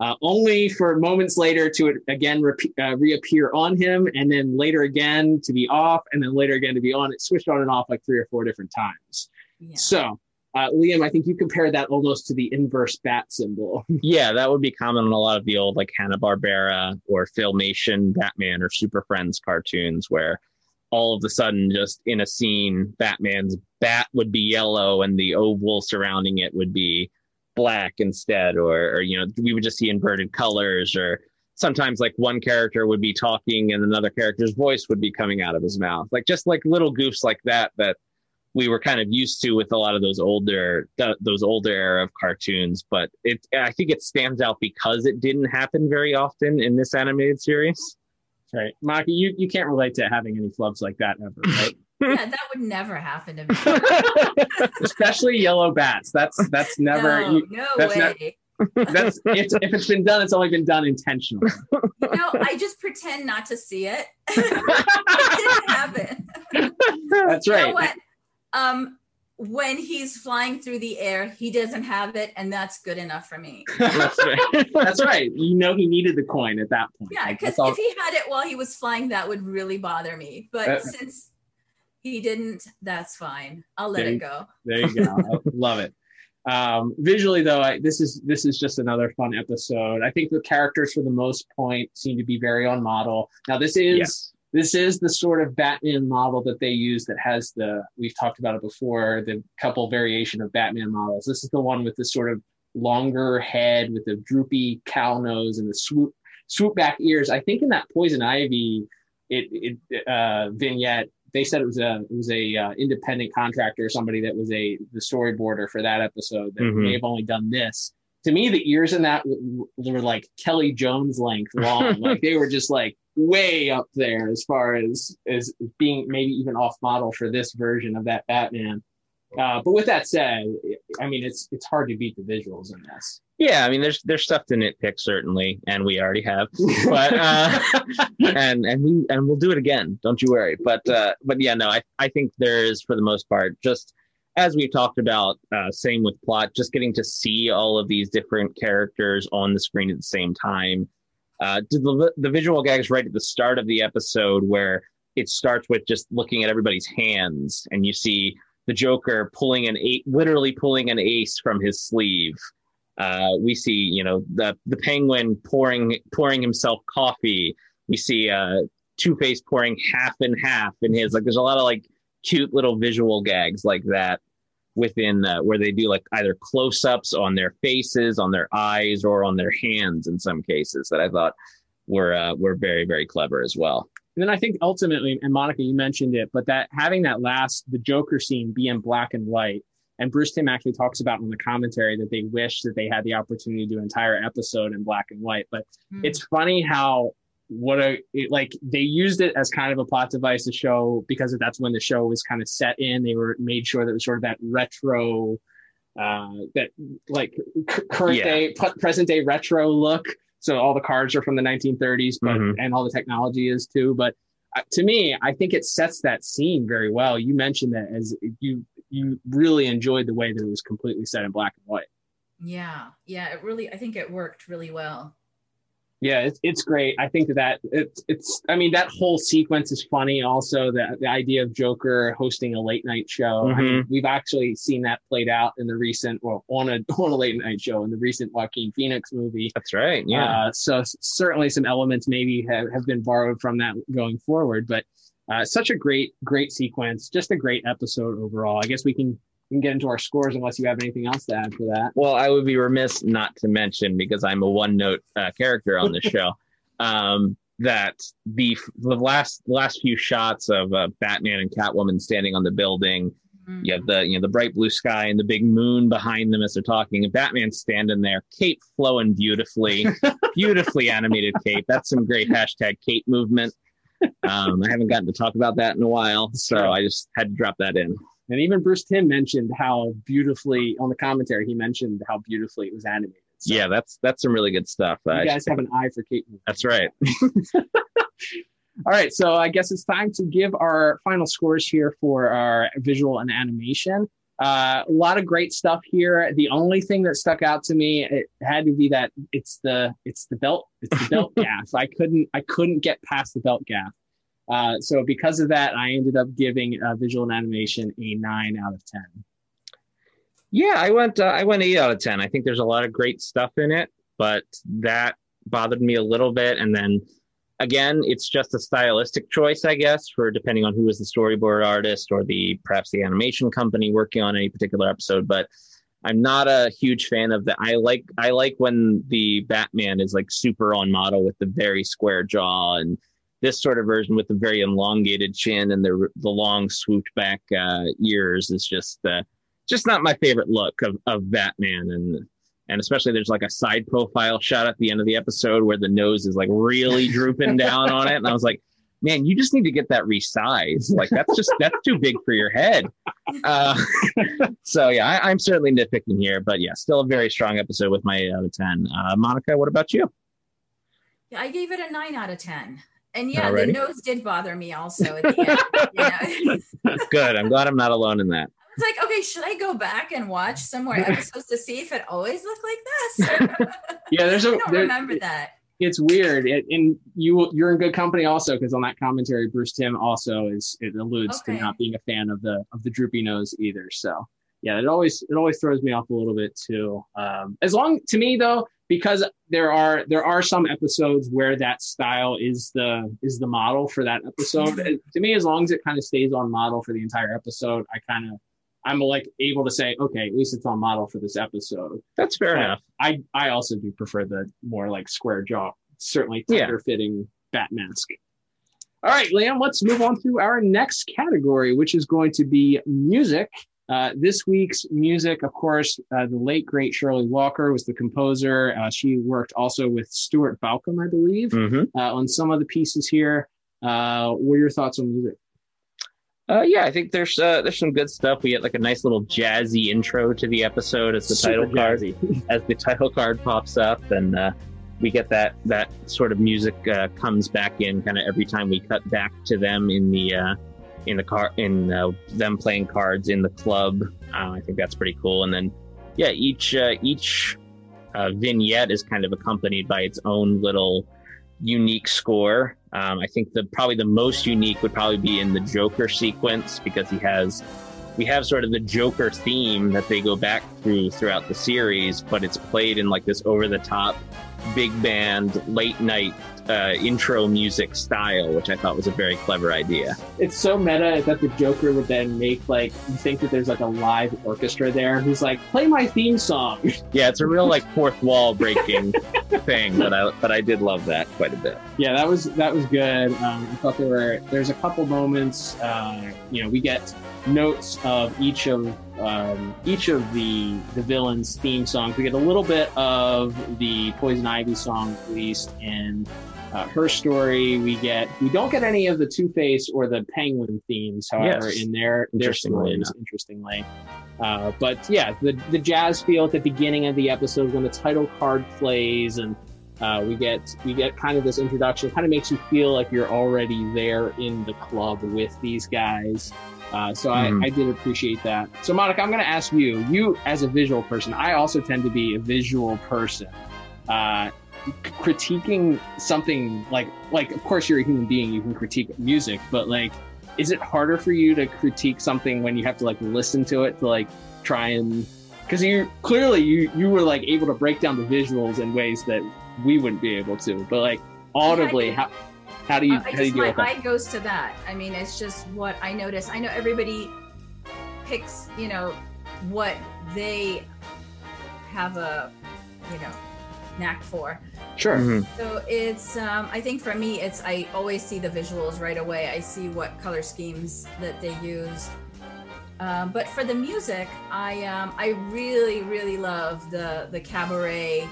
Speaker 2: uh, only for moments later to again repe- uh, reappear on him, and then later again to be off, and then later again to be on. It switched on and off like three or four different times.
Speaker 4: Yeah.
Speaker 2: So, uh, Liam, I think you compared that almost to the inverse bat symbol.
Speaker 3: Yeah, that would be common in a lot of the old like Hanna Barbera or Filmation Batman or Super Friends cartoons, where all of a sudden, just in a scene, Batman's bat would be yellow and the oval surrounding it would be black instead, or, or you know, we would just see inverted colors, or sometimes like one character would be talking and another character's voice would be coming out of his mouth, like just like little goofs like that that we were kind of used to with a lot of those older th- those older era of cartoons. But it i think it stands out because it didn't happen very often in this animated series.
Speaker 2: Right, Monica, you you can't relate to having any flubs like that ever, right?
Speaker 4: Yeah, that would never happen to me.
Speaker 2: especially yellow bats. That's that's never.
Speaker 4: no,
Speaker 2: you-
Speaker 4: no
Speaker 2: that's not-
Speaker 4: way.
Speaker 2: that's it's, if it's been done, it's only been done intentionally.
Speaker 4: you know, I just pretend not to see it. it didn't happen.
Speaker 2: That's
Speaker 4: You know
Speaker 2: right.
Speaker 4: what? Um, when he's flying through the air, he doesn't have it, and that's good enough for me.
Speaker 3: That's right.
Speaker 2: That's right. You know he needed the coin at that point.
Speaker 4: Yeah, because
Speaker 2: that's all-
Speaker 4: if he had it while he was flying, that would really bother me. But
Speaker 2: Uh,
Speaker 4: since he didn't, that's fine. I'll let
Speaker 2: There
Speaker 4: it go.
Speaker 2: there you go. Love it. Um, visually, though, I, this is this is just another fun episode. I think the characters, for the most point, seem to be very on model. Now, this is
Speaker 3: Yes.
Speaker 2: this is the sort of Batman model that they use that has the we've talked about it before the couple variation of Batman models. This is the one with the sort of longer head with the droopy cow nose and the swoop swoop back ears. I think in that Poison Ivy it, it uh, vignette they said it was a it was a uh, independent contractor or somebody that was a the storyboarder for that episode that
Speaker 3: Mhm.
Speaker 2: may have only done this. To me, the ears in that w- w- were like Kelly Jones length long. like they were just like way up there as far as as being maybe even off model for this version of that Batman. Uh, but with that said, I mean, it's it's hard to beat the visuals in this.
Speaker 3: Yeah, I mean, there's there's stuff to nitpick certainly, and we already have, but uh, and and we and we'll do it again. Don't you worry. But uh, but yeah, no, I I think there is for the most part just as we've talked about, uh, same with plot, just getting to see all of these different characters on the screen at the same time. Uh, the the visual gags right at the start of the episode where it starts with just looking at everybody's hands and you see the Joker pulling an eight, literally pulling an ace from his sleeve. Uh, we see, you know, the the Penguin pouring pouring himself coffee. We see uh, Two Face pouring half and half in his. Like, there's a lot of like cute little visual gags like that within uh, where they do like either close ups on their faces, on their eyes, or on their hands in some cases that I thought were uh, were very very clever as well.
Speaker 2: And then I think ultimately, and Monica, you mentioned it, but that having that last the Joker scene be in black and white, and Bruce Timm actually talks about in the commentary that they wish that they had the opportunity to do an entire episode in black and white. But mm. it's funny how what a it, like they used it as kind of a plot device to show because that's when the show was kind of set in. They were made sure that it was sort of that retro, uh, that like c- current yeah. day, p- present day retro look so all the cars are from the 1930s, but mm-hmm. and all the technology is too. But to me, I think it sets that scene very well. You mentioned that as you you really enjoyed the way that it was completely set in black and white.
Speaker 4: Yeah, yeah, it really. I think it worked really well
Speaker 2: yeah, it's, it's great. I think that it's it's. I mean, that whole sequence is funny. Also, the the idea of Joker hosting a late night show. Mm-hmm. I mean, we've actually seen that played out in the recent, well, on a on a late night show in the recent Joaquin Phoenix movie.
Speaker 3: That's right. Yeah.
Speaker 2: Uh, so certainly some elements maybe have, have been borrowed from that going forward, but uh, such a great great sequence. Just a great episode overall. I guess we can we can get into our scores unless you have anything else to add for that.
Speaker 3: Well, I would be remiss not to mention because I'm a one note uh, character on the show. Um, that the the last last few shots of uh, Batman and Catwoman standing on the building, mm-hmm. you have the you know the bright blue sky and the big moon behind them as they're talking. And Batman standing there, cape flowing beautifully, beautifully animated cape. That's some great hashtag cape movement. Um, I haven't gotten to talk about that in a while, so I just had to drop that in.
Speaker 2: And even Bruce Timm mentioned how beautifully on the commentary he mentioned how beautifully it was animated.
Speaker 3: So, yeah, that's that's some really good stuff.
Speaker 2: You uh, guys have an eye for Kate.
Speaker 3: That's right.
Speaker 2: All right, so I guess it's time to give our final scores here for our visual and animation. Uh, a lot of great stuff here. The only thing that stuck out to me it had to be that it's the it's the belt it's the belt gaffe. I couldn't I couldn't get past the belt gaffe. Uh, so because of that, I ended up giving uh, visual and animation a nine out of ten.
Speaker 3: Yeah, I went uh, I went eight out of ten. I think there's a lot of great stuff in it, but that bothered me a little bit. And then again, it's just a stylistic choice, I guess, for depending on who is the storyboard artist or the perhaps the animation company working on any particular episode. But I'm not a huge fan of that. I like I like when the Batman is like super on model with the very square jaw and this sort of version with the very elongated chin and the the long swooped back uh, ears is just uh, just not my favorite look of of Batman. And and especially there's like a side profile shot at the end of the episode where the nose is like really drooping down on it. And I was like man you just need to get that resized. Like that's just that's too big for your head. Uh, so yeah I, am certainly nitpicking here but yeah still a very strong episode with my 8 out of 10 uh, Monica what about you?
Speaker 4: Yeah, I gave it a nine out of 10. And yeah, the nose did bother me also at the
Speaker 3: end. Good. I'm glad I'm not alone in that.
Speaker 4: I was like, okay, should I go back and watch some more episodes to see if it always looked like this?
Speaker 2: yeah, there's a. I
Speaker 4: don't there, remember that.
Speaker 2: It's weird, it, and you you're in good company also because on that commentary, Bruce Timm also is it alludes okay. to not being a fan of the of the droopy nose either. So yeah, it always it always throws me off a little bit too. Um, as long to me though, because there are there are some episodes where that style is the is the model for that episode. Mm-hmm. to me, as long as it kind of stays on model for the entire episode, I kind of I'm like able to say, okay, at least it's on model for this episode.
Speaker 3: That's fair
Speaker 2: but
Speaker 3: enough.
Speaker 2: I I also do prefer the more like square jaw, certainly tighter yeah. fitting bat mask. All right, Liam, let's move on to our next category, which is going to be music. Uh, this week's music, of course, uh, the late great Shirley Walker was the composer. Uh, she worked also with Stuart Balcomb, I believe, mm-hmm. Uh, on some of the pieces here. Uh, what are your thoughts on music?
Speaker 3: Uh, yeah, I think there's uh, there's some good stuff. We get like a nice little jazzy intro to the episode as the
Speaker 2: Super
Speaker 3: title card as the title card pops up, and uh, we get that that sort of music uh, comes back in kind of every time we cut back to them in the uh, in the car in uh, them playing cards in the club. Uh, I think that's pretty cool. And then yeah, each uh, each uh, vignette is kind of accompanied by its own little unique score. Um, I think the probably the most unique would probably be in the Joker sequence because he has we have sort of the Joker theme that they go back through throughout the series, but it's played in like this over the top big band late night uh, intro music style, which I thought was a very clever idea.
Speaker 2: It's so meta that the Joker would then make like you think that there's like a live orchestra there who's like, play my theme song.
Speaker 3: Yeah, it's a real like fourth wall breaking thing, but I but I did love that quite a bit.
Speaker 2: yeah, that was that was good. Um, I thought there were there's a couple moments. Uh, you know, we get notes of each of um, each of the the villains' theme songs. We get a little bit of the Poison Ivy song released in uh, her story. We get we don't get any of the Two Face or the Penguin themes, however,
Speaker 3: Yes.
Speaker 2: in their their
Speaker 3: Interestingly
Speaker 2: stories. Interestingly. Uh, but yeah, the the jazz feel at the beginning of the episode when the title card plays and uh, we get we get kind of this introduction. Kind of makes you feel like you're already there in the club with these guys. Uh, so
Speaker 3: Mhm.
Speaker 2: I, I did appreciate that. So Monica, I'm going to ask you. You as a visual person, I also tend to be a visual person. Uh, critiquing something like like of course you're a human being, you can critique music, but like, is it harder for you to critique something when you have to like listen to it to like try and because you clearly you you were like able to break down the visuals in ways that we wouldn't be able to but like audibly
Speaker 4: Yeah, I-
Speaker 2: how how do you
Speaker 4: Uh, I
Speaker 2: how do you deal
Speaker 4: my
Speaker 2: with that
Speaker 4: eye goes to that. I mean, it's just what I notice. I know everybody picks, you know, what they have a, you know, knack for.
Speaker 2: sure
Speaker 3: Mhm.
Speaker 4: So it's, um, I think for me, it's I always see the visuals right away. I see what color schemes that they use. Um, but for the music, I um, I really really love the the cabaret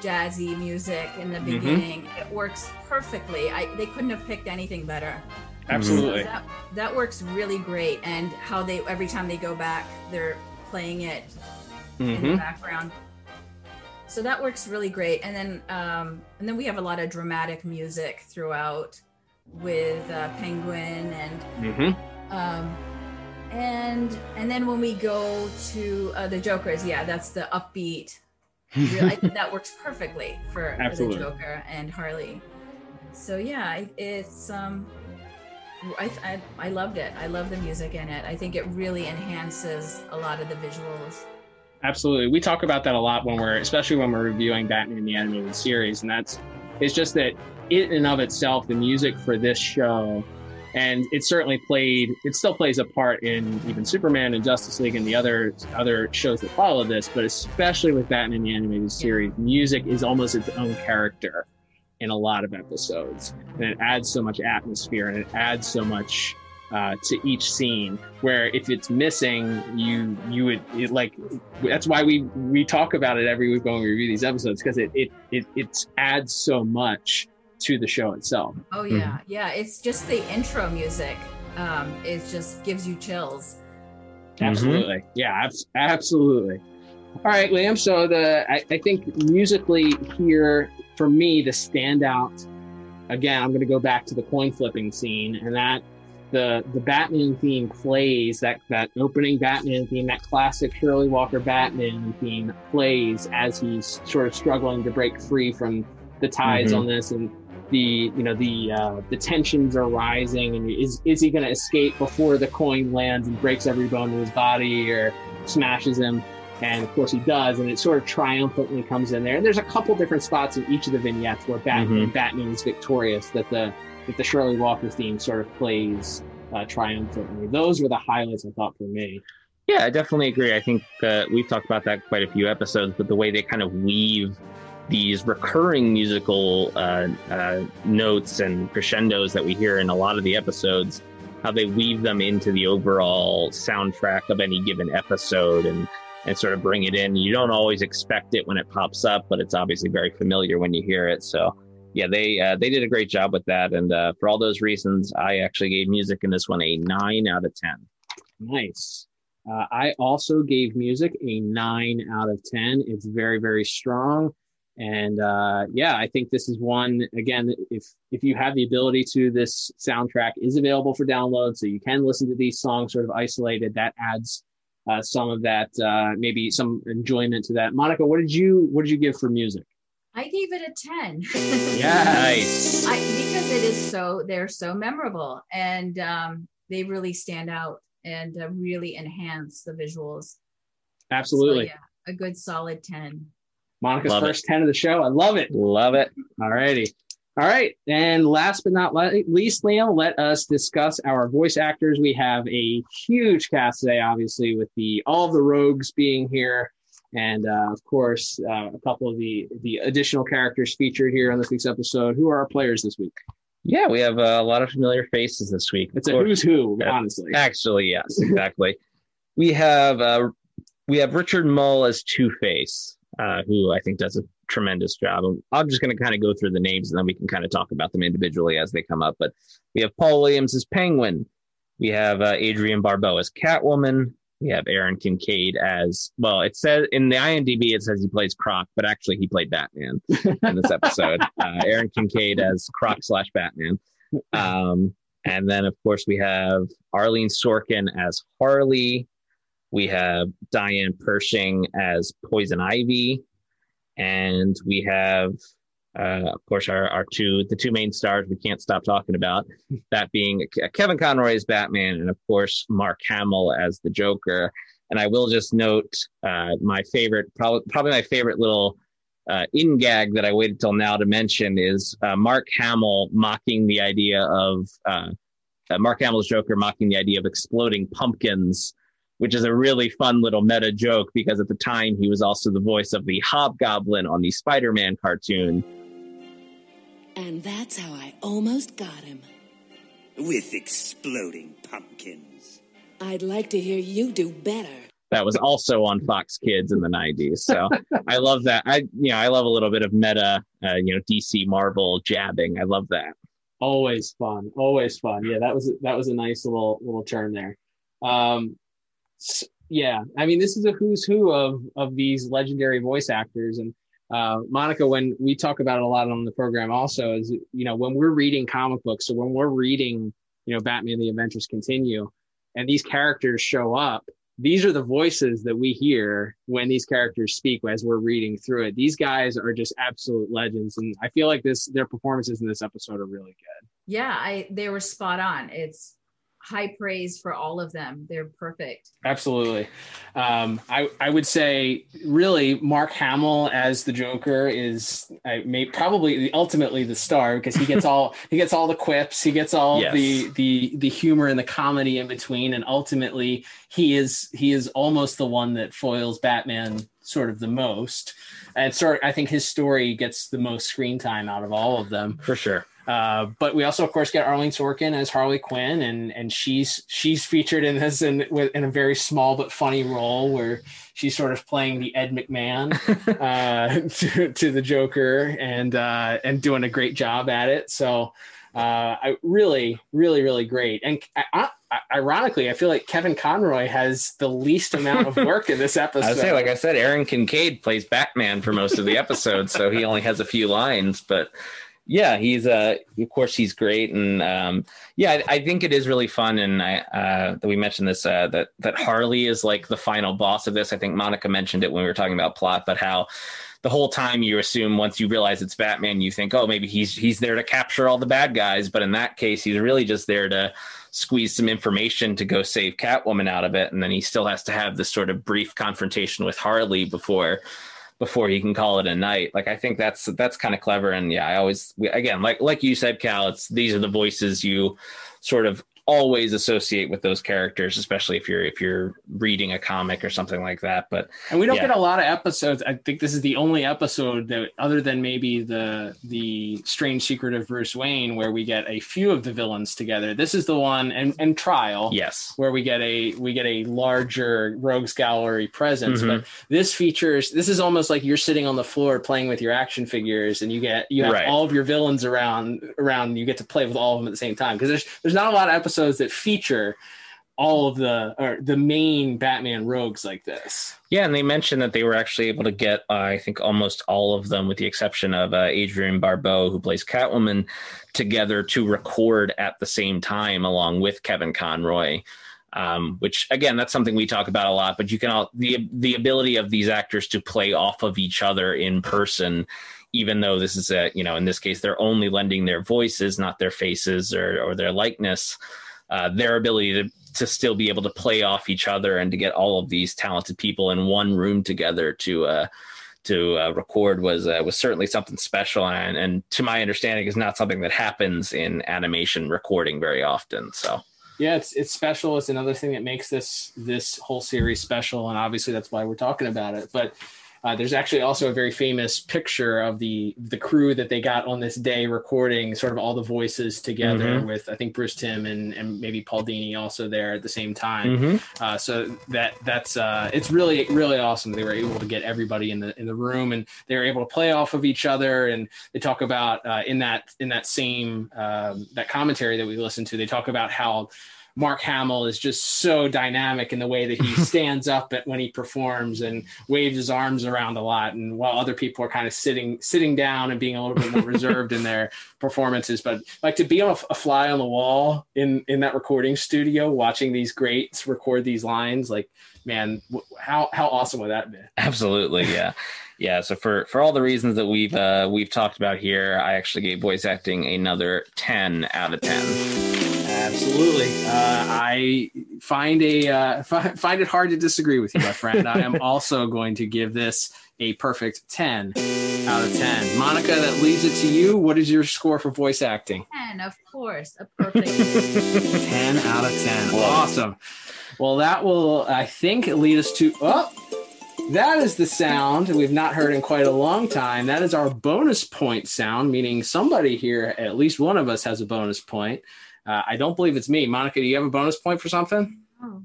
Speaker 4: jazzy music in the
Speaker 2: Mhm.
Speaker 4: beginning. It works perfectly. I they couldn't have picked anything better.
Speaker 2: absolutely
Speaker 4: That, that works really great, and how they every time they go back, they're playing it in the
Speaker 2: hmm
Speaker 4: background. So that works really great, and then um, and then we have a lot of dramatic music throughout with uh, Penguin and
Speaker 2: hmm
Speaker 4: um, and and then when we go to uh, the Jokers, yeah, that's the upbeat. I think that works perfectly for, for the Joker and Harley. So yeah, it's um, I, I I loved it. I love the music in it. I think it really enhances a lot of the visuals.
Speaker 2: absolutely we talk about that a lot when we're especially when we're reviewing batman the animated series and that's it's just that it in and of itself the music for this show and it certainly played it still plays a part in even superman and justice league and the other other shows that follow this but especially with batman in the animated series music is almost its own character in a lot of episodes. And it adds so much atmosphere and it adds so much uh, to each scene where if it's missing you you would it, like that's why we we talk about it every week when we review these episodes because it, it it it adds so much to the show itself
Speaker 4: Oh yeah, yeah. It's just the intro music. Um, it just gives you chills.
Speaker 2: absolutely yeah abs- absolutely all right liam so the I, I think musically here for me the standout again i'm going to go back to the coin flipping scene and that the the batman theme plays that that opening batman theme that classic shirley walker batman theme plays as he's sort of struggling to break free from the ties
Speaker 3: Mhm.
Speaker 2: on this and the you know the uh, the tensions are rising and is is he going to escape before the coin lands and breaks every bone in his body or smashes him and of course he does and it sort of triumphantly comes in there and there's a couple different spots in each of the vignettes where batman
Speaker 3: Mhm.
Speaker 2: batman is victorious that the that the shirley walker theme sort of plays uh, triumphantly those were the highlights i thought for me
Speaker 3: Yeah, I definitely agree. I think uh, we've talked about that quite a few episodes, but the way they kind of weave these recurring musical uh, uh, notes and crescendos that we hear in a lot of the episodes, how they weave them into the overall soundtrack of any given episode and and sort of bring it in. You don't always expect it when it pops up, but it's obviously very familiar when you hear it. So yeah, they uh, they did a great job with that, and uh, for all those reasons, I actually gave music in this one a nine out of ten.
Speaker 2: Nice. Uh, I also gave music a nine out of 10. It's very, very strong. And uh, yeah, I think this is one again. If if you have the ability to, this soundtrack is available for download, so you can listen to these songs sort of isolated. That adds uh, some of that, uh, maybe some enjoyment to that. Monica, what did you what did you give for music?
Speaker 4: I gave it a 10.
Speaker 3: Nice.
Speaker 4: I, because it is so, they're so memorable and um, they really stand out and uh, really enhance the visuals.
Speaker 2: Absolutely,
Speaker 4: So, yeah, a good solid 10.
Speaker 2: Monica's
Speaker 3: Love it.
Speaker 2: first ten of the show. I love it.
Speaker 3: Love it.
Speaker 2: All righty. All right. And last but not least, Liam, let us discuss our voice actors. We have a huge cast today, obviously, with the all of the rogues being here. And uh, of course, uh, a couple of the the additional characters featured here on this week's episode. Who are our players this week?
Speaker 3: Yeah, we have uh, a lot of familiar faces this week.
Speaker 2: It's a who's who,
Speaker 3: Yeah.
Speaker 2: honestly.
Speaker 3: Actually, yes, exactly. we have uh, we have Richard Moll as Two Face, uh, who I think does a tremendous job. I'm- just going to kind of go through the names and then we can kind of talk about them individually as they come up. But we have Paul Williams as Penguin. We have uh, Adrienne Barbeau as Catwoman. We have Aaron Kincaid as well. It says in the IMDb it says he plays Croc, but actually he played Batman in this episode. uh, Aaron Kincaid as Croc slash Batman. Um, and then, of course, we have Arlene Sorkin as Harley. We have Diane Pershing as Poison Ivy. And we have, uh, of course, our, our two, the two main stars we can't stop talking about, that being Kevin Conroy as Batman and, of course, Mark Hamill as the Joker. And I will just note uh, my favorite, probably, probably my favorite little uh, in gag that I waited till now to mention is uh, Mark Hamill mocking the idea of uh, uh, Mark Hamill's Joker mocking the idea of exploding pumpkins, which is a really fun little meta joke because at the time he was also the voice of the Hobgoblin on the Spider Man cartoon.
Speaker 8: And that's how I almost got him.
Speaker 5: With exploding pumpkins.
Speaker 8: I'd like to hear you do better.
Speaker 3: That was also on Fox Kids in the '90s. So I love that. I you know I love a little bit of meta, uh, you know, DC Marvel jabbing. I love that.
Speaker 2: Always fun. Always fun. Yeah, that was that was a nice little little turn there. Um, s- yeah, I mean, this is a who's who of of these legendary voice actors, and uh, Monica, when we talk about it a lot on the program, also is you know when we're reading comic books, so when we're reading, you know, Batman: The Adventures Continue, and these characters show up. These are the voices that we hear when these characters speak as we're reading through it. These guys are just absolute legends, and I feel like this their performances in this episode are really good.
Speaker 4: Yeah, I they were spot on. It's high praise for all of them. They're perfect.
Speaker 2: Absolutely. Um, I, I would say really Mark Hamill as the Joker is I may probably ultimately the star because he gets all he gets all the quips, he gets all
Speaker 3: Yes.
Speaker 2: the the the humor and the comedy in between, and ultimately he is he is almost the one that foils Batman sort of the most. And sort I think his story gets the most screen time out of all of them.
Speaker 3: For sure.
Speaker 2: Uh, but we also, of course, get Arlene Sorkin as Harley Quinn, and and she's she's featured in this in with- in a very small but funny role where she's sort of playing the Ed McMahon uh, to, to the Joker, and uh, and doing a great job at it. So, uh, I really, really, really great. And I, I, ironically, I feel like Kevin Conroy has the least amount of work in this episode.
Speaker 3: I say, like I said, Aaron Kincaid plays Batman for most of the episode, so he only has a few lines. But yeah, he's uh, of course he's great, and um, yeah, I, I think it is really fun. And I uh, that we mentioned this uh, that that Harley is like the final boss of this. I think Monica mentioned it when we were talking about plot, but how the whole time you assume once you realize it's Batman, you think, oh, maybe he's he's there to capture all the bad guys, but in that case, he's really just there to squeeze some information to go save Catwoman out of it, and then he still has to have this sort of brief confrontation with Harley before before he can call it a night. Like I think that's that's kind of clever, and yeah, I always we, again like like you said, Cal, it's these are the voices you sort of always associate with those characters, especially if you're if you're reading a comic or something like that. But
Speaker 2: And we don't
Speaker 3: Yeah.
Speaker 2: get a lot of episodes. I think this is the only episode that, other than maybe the the Strange Secret of Bruce Wayne, where we get a few of the villains together. This is the one, and and Trial,
Speaker 3: yes,
Speaker 2: where we get a we get a larger Rogues Gallery presence.
Speaker 3: Mhm.
Speaker 2: But this features this is almost like you're sitting on the floor playing with your action figures, and you get you have
Speaker 3: Right.
Speaker 2: all of your villains around around. You get to play with all of them at the same time because there's there's not a lot of episodes that feature all of the or the main Batman rogues like this.
Speaker 3: Yeah, and they mentioned that they were actually able to get, uh, I think, almost all of them, with the exception of uh, Adrienne Barbeau, who plays Catwoman, together to record at the same time, along with Kevin Conroy. Um, which again, that's something we talk about a lot. But you can all the the ability of these actors to play off of each other in person, even though this is a you know in this case they're only lending their voices, not their faces or or their likeness. Uh, their ability to to still be able to play off each other and to get all of these talented people in one room together to uh, to uh, record was uh, was certainly something special and, and to my understanding is not something that happens in animation recording very often. So
Speaker 2: Yeah, it's it's special. It's another thing that makes this this whole series special, and obviously that's why we're talking about it. But uh, there's actually also a very famous picture of the the crew that they got on this day recording sort of all the voices together
Speaker 3: Mhm.
Speaker 2: with I think Bruce Timm and, and maybe Paul Dini also there at the same time.
Speaker 3: Mhm.
Speaker 2: Uh, so that that's uh, it's really really awesome. They were able to get everybody in the in the room, and they were able to play off of each other. And they talk about uh, in that in that same um, that commentary that we listened to. They talk about how Mark Hamill is just so dynamic in the way that he stands up at when he performs and waves his arms around a lot, and while other people are kind of sitting sitting down and being a little bit more reserved in their performances. But like to be on a, a fly on the wall in in that recording studio, watching these greats record these lines, like man, how how awesome would that be?
Speaker 3: Absolutely, yeah, yeah. So for for all the reasons that we've uh, we've talked about here, I actually gave voice acting another ten out of ten.
Speaker 2: Absolutely. Uh, I find a uh, find it hard to disagree with you, my friend. I am also going to give this a perfect ten out of ten. Monica, that leaves it to you. What is your score for voice acting?
Speaker 4: 10, of course, a perfect.
Speaker 2: 10 out of 10. Awesome. Well, that will, I think, lead us to. Oh, that is the sound we've not heard in quite a long time. That is our bonus point sound, meaning somebody here, at least one of us, has a bonus point. Uh, I don't believe it's me. Monica, do you have a bonus point for something?
Speaker 4: Oh.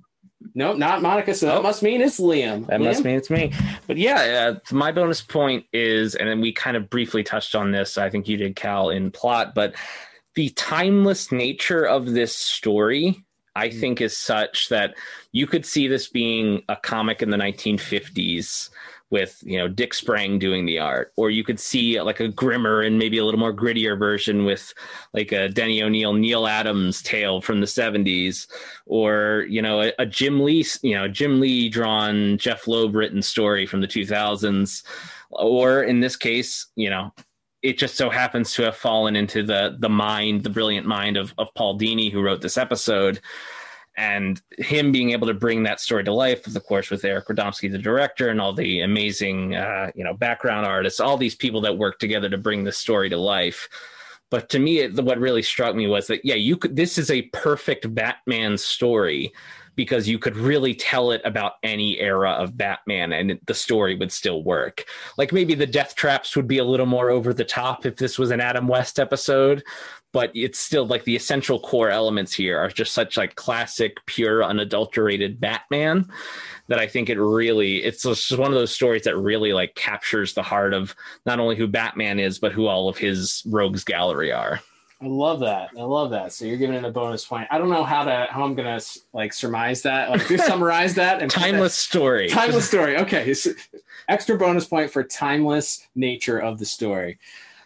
Speaker 2: Nope, not Monica. So that
Speaker 3: Oh.
Speaker 2: must mean it's Liam.
Speaker 3: That
Speaker 2: Liam?
Speaker 3: must mean it's me. But yeah, uh, my bonus point is, and then we kind of briefly touched on this. I think you did, Cal, in plot, but the timeless nature of this story, I think, is such that you could see this being a comic in the 1950s with you know Dick Sprang doing the art, or you could see like a grimmer and maybe a little more grittier version with like a Denny O'Neil, Neal Adams tale from the 70s, or you know a, a Jim Lee, you know Jim Lee drawn Jeph Loeb written story from the 2000s, or in this case, you know it just so happens to have fallen into the the mind, the brilliant mind of of Paul Dini, who wrote this episode, and him being able to bring that story to life, of course, with Eric Radomski, the director, and all the amazing, uh, you know, background artists, all these people that work together to bring this story to life. But to me, it, what really struck me was that yeah, you could. This is a perfect Batman story because you could really tell it about any era of Batman and the story would still work. Like maybe the death traps would be a little more over the top if this was an Adam West episode, but it's still like the essential core elements here are just such like classic, pure, unadulterated Batman that I think it really it's just one of those stories that really like captures the heart of not only who Batman is, but who all of his rogues gallery are.
Speaker 2: I love that. I love that. So you're giving it a bonus point. I don't know how to how I'm gonna like surmise that, like to summarize that and put that-
Speaker 3: Timeless story.
Speaker 2: timeless story. Okay, extra bonus point for timeless nature of the story.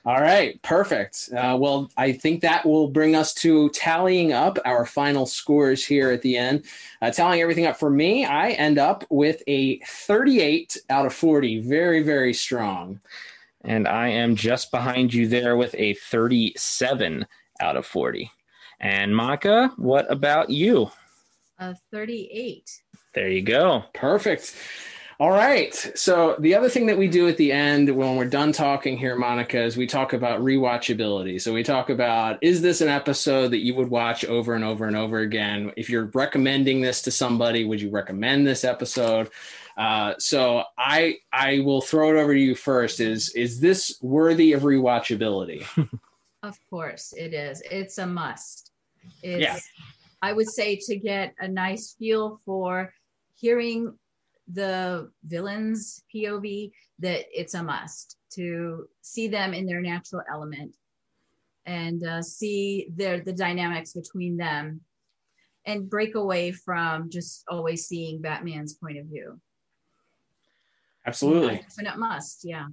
Speaker 2: All right, perfect. Uh, well, I think that will bring us to tallying up our final scores here at the end. Uh, tallying everything up for me, I end up with a 38 out of 40. Very, very strong.
Speaker 3: and I am just behind you there with a 37 out of 40. And Monica, what about you?
Speaker 4: A 38.
Speaker 3: There you go.
Speaker 2: Perfect. All right. So the other thing that we do at the end when we're done talking here, Monica, is we talk about rewatchability. So we talk about is this an episode that you would watch over and over and over again? If you're recommending this to somebody, would you recommend this episode? Uh, so I I will throw it over to you first. Is is this worthy of rewatchability?
Speaker 4: Of course, it is. It's a must. It's,
Speaker 2: Yeah.
Speaker 4: I would say to get a nice feel for hearing the villains POV, that it's a must to see them in their natural element and uh, see their the dynamics between them and break away from just always seeing Batman's point of view.
Speaker 2: Absolutely.
Speaker 4: A definite must, yeah.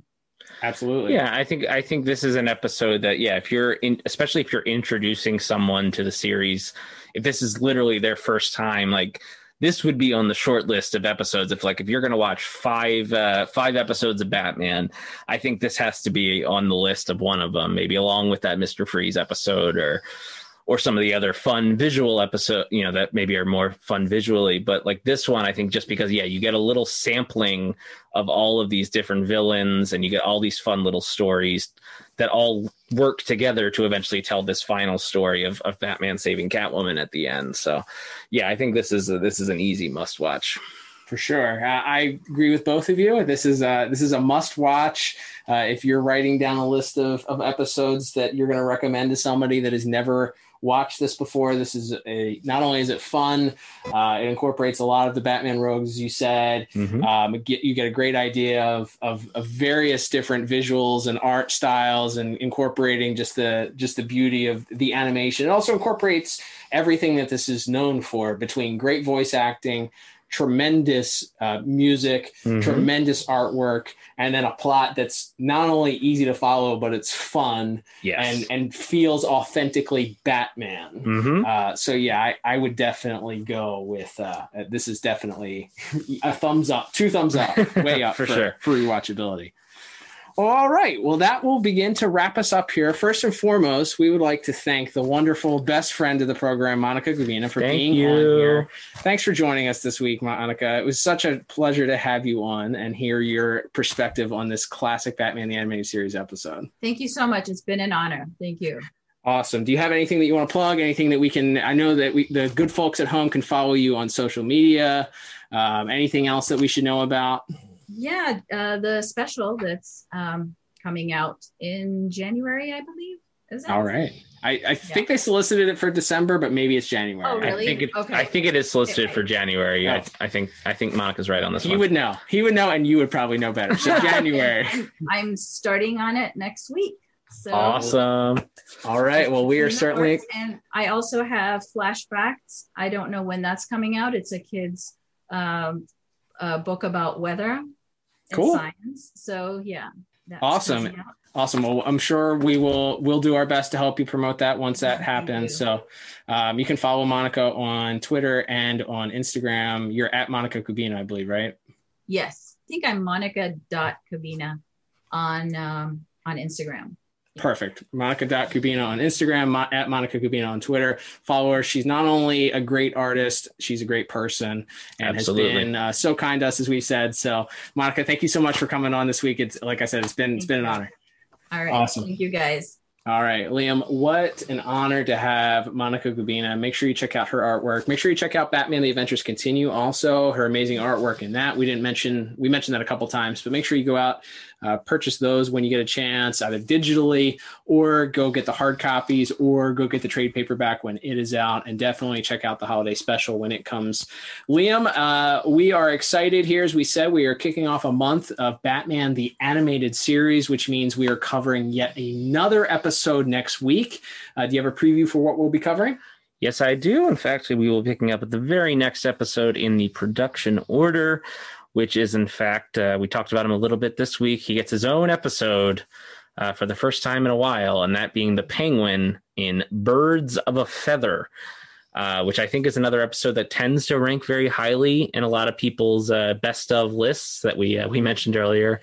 Speaker 2: Absolutely.
Speaker 3: Yeah, I think I think this is an episode that yeah, if you're in especially if you're introducing someone to the series, if this is literally their first time, like this would be on the short list of episodes if like if you're going to watch five uh five episodes of Batman, I think this has to be on the list of one of them, maybe along with that Mr. Freeze episode or or some of the other fun visual episode, you know, that maybe are more fun visually. But like this one, I think just because, yeah, you get a little sampling of all of these different villains and you get all these fun little stories that all work together to eventually tell this final story of, of Batman saving Catwoman at the end. So yeah, I think this is a, this is an easy must watch.
Speaker 2: For sure, uh, I agree with both of you. This is a this is a must watch. Uh, if you're writing down a list of, of episodes that you're going to recommend to somebody that has never watched this before, this is a not only is it fun, uh, it incorporates a lot of the Batman rogues, as you said. Um, get, you get a great idea of, of of various different visuals and art styles, and incorporating just the just the beauty of the animation. It also incorporates everything that this is known for between great voice acting tremendous uh, music,
Speaker 3: Mhm.
Speaker 2: tremendous artwork, and then a plot that's not only easy to follow, but it's fun
Speaker 3: Yes.
Speaker 2: and and feels authentically Batman.
Speaker 3: Mhm.
Speaker 2: Uh, so yeah, I, I would definitely go with uh, uh, this is definitely a thumbs up, two thumbs up, way up
Speaker 3: For
Speaker 2: for,
Speaker 3: sure.
Speaker 2: for rewatchability. All right. Well, that will begin to wrap us up here. First and foremost, we would like to thank the wonderful best friend of the program, Monica Kubina, for
Speaker 3: Thank
Speaker 2: being
Speaker 3: you.
Speaker 2: on here. Thanks for joining us this week, Monica. It was such a pleasure to have you on and hear your perspective on this classic Batman the Animated Series episode.
Speaker 4: Thank you so much. It's been an honor. Thank you.
Speaker 2: Awesome. Do you have anything that you want to plug? Anything that we can? I know that we, the good folks at home can follow you on social media. Um, anything else that we should know about?
Speaker 4: Yeah, uh, the special that's um, coming out in January, I believe. Is that
Speaker 2: All right. I, I think they solicited it for December, but maybe it's January.
Speaker 4: Oh,
Speaker 3: I
Speaker 4: really?
Speaker 3: think it,
Speaker 4: Okay.
Speaker 3: I think it is solicited for January.
Speaker 2: Oh.
Speaker 3: I, I think I think Monica's right on this
Speaker 2: He
Speaker 3: one.
Speaker 2: would know. He would know, and you would probably know better. So January.
Speaker 4: I'm starting on it next week. So
Speaker 3: Awesome.
Speaker 2: All right. Well, we are
Speaker 4: See how it
Speaker 2: certainly.
Speaker 4: And I also have flashbacks. I don't know when that's coming out. It's a kid's um, uh, book about weather and
Speaker 2: Cool.
Speaker 4: science. So yeah, that's
Speaker 2: Awesome. Awesome. Well, I'm sure we will we'll do our best to help you promote that once that happens. So um, you can follow Monica on Twitter and on Instagram. You're at Monica Kubina, I believe, right?
Speaker 4: Yes, I think I'm Monica.Kubina on um, on Instagram.
Speaker 2: Perfect. Monica.Kubina on Instagram, mo- at Monica Kubina on Twitter. Follow her. She's not only a great artist, she's a great person and
Speaker 3: Absolutely.
Speaker 2: has been uh, so kind to us, as we said. So, Monica, thank you so much for coming on this week. It's like I said, it's been it's been an honor.
Speaker 4: All right.
Speaker 2: Awesome.
Speaker 4: Thank you guys.
Speaker 2: All right, Liam, what an honor to have Monica Kubina. Make sure you check out her artwork. Make sure you check out Batman The Adventures Continue, also her amazing artwork in that. We didn't mention, we mentioned that a couple times, but make sure you go out, uh, purchase those when you get a chance, either digitally or go get the hard copies or go get the trade paperback when it is out. And definitely check out the holiday special when it comes. Liam, uh, we are excited here. As we said, we are kicking off a month of Batman the Animated Series, which means we are covering yet another episode next week. Uh, do you have a preview for what we'll be covering?
Speaker 3: Yes, I do. In fact, we will be picking up at the very next episode in the production order, which is, in fact, uh, we talked about him a little bit this week. He gets his own episode uh, for the first time in a while, and that being the Penguin in Birds of a Feather. Uh, which I think is another episode that tends to rank very highly in a lot of people's uh, best of lists that we uh, we mentioned earlier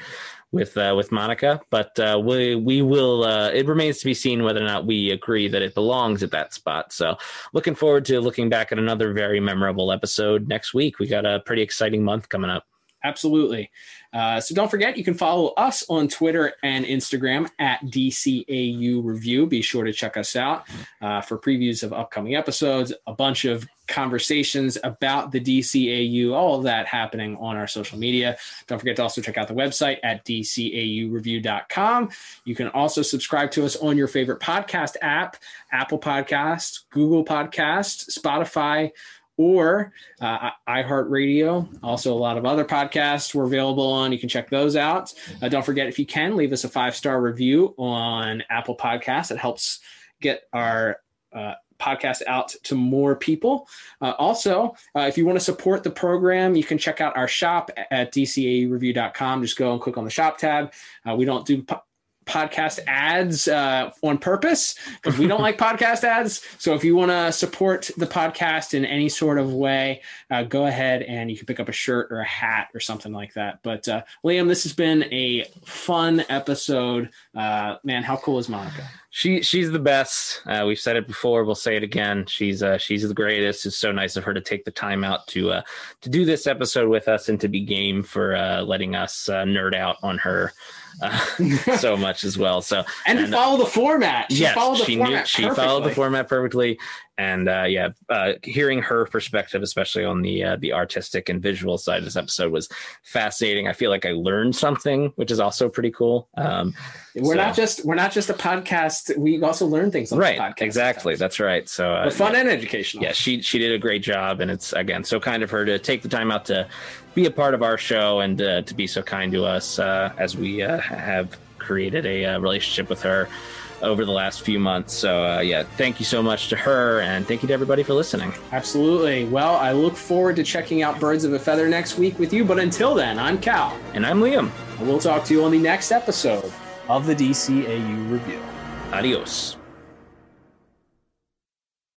Speaker 3: with uh, with Monica. But we we will. It remains to be seen whether or not we agree that it belongs at that spot. So looking forward to looking back at another very memorable episode next week. We got a pretty exciting month coming up.
Speaker 2: Absolutely. Uh, so don't forget, you can follow us on Twitter and Instagram at DCAU Review. Be sure to check us out uh, for previews of upcoming episodes, a bunch of conversations about the DCAU, all of that happening on our social media. Don't forget to also check out the website at dcaureview.com. You can also subscribe to us on your favorite podcast app, Apple Podcast, Google Podcast, Spotify, or uh, iHeartRadio. Also, a lot of other podcasts we're available on. You can check those out. Uh, don't forget, if you can, leave us a five star review on Apple Podcasts. It helps get our uh, podcast out to more people. Uh, also, uh, if you want to support the program, you can check out our shop at dcaureview.com. Just go and click on the shop tab. Uh, we don't do po- podcast ads uh, on purpose because we don't like podcast ads. So if you want to support the podcast in any sort of way, uh, go ahead and you can pick up a shirt or a hat or something like that. But uh, Liam, this has been a fun episode. Uh, man, how cool is Monica?
Speaker 3: She she's the best. Uh, we've said it before. We'll say it again. She's uh, she's the greatest. It's so nice of her to take the time out to uh, to do this episode with us and to be game for uh, letting us uh, nerd out on her uh, so much as well. So
Speaker 2: and, to follow the format. She
Speaker 3: yes,
Speaker 2: followed the
Speaker 3: she
Speaker 2: format
Speaker 3: knew she followed the
Speaker 2: perfectly.
Speaker 3: format perfectly, and uh, yeah, uh, hearing her perspective, especially on the uh, the artistic and visual side of this episode, was fascinating. I feel like I learned something, which is also pretty cool. Um,
Speaker 2: We're
Speaker 3: so-
Speaker 2: not just we're not just a podcast. We also learn things on
Speaker 3: right,
Speaker 2: the podcast.
Speaker 3: exactly. That's right. So uh,
Speaker 2: fun and educational.
Speaker 3: yeah, she she did a great job, and it's again so kind of her to take the time out to be a part of our show and uh, to be so kind to us uh, as we uh, have created a uh, relationship with her over the last few months. So uh, yeah, thank you so much to her, and thank you to everybody for listening.
Speaker 2: Absolutely. Well, I look forward to checking out Birds of a Feather next week with you. But until then, I'm Cal.
Speaker 3: And I'm Liam.
Speaker 2: And we'll talk to you on the next episode of the DCAU Review.
Speaker 3: Adios.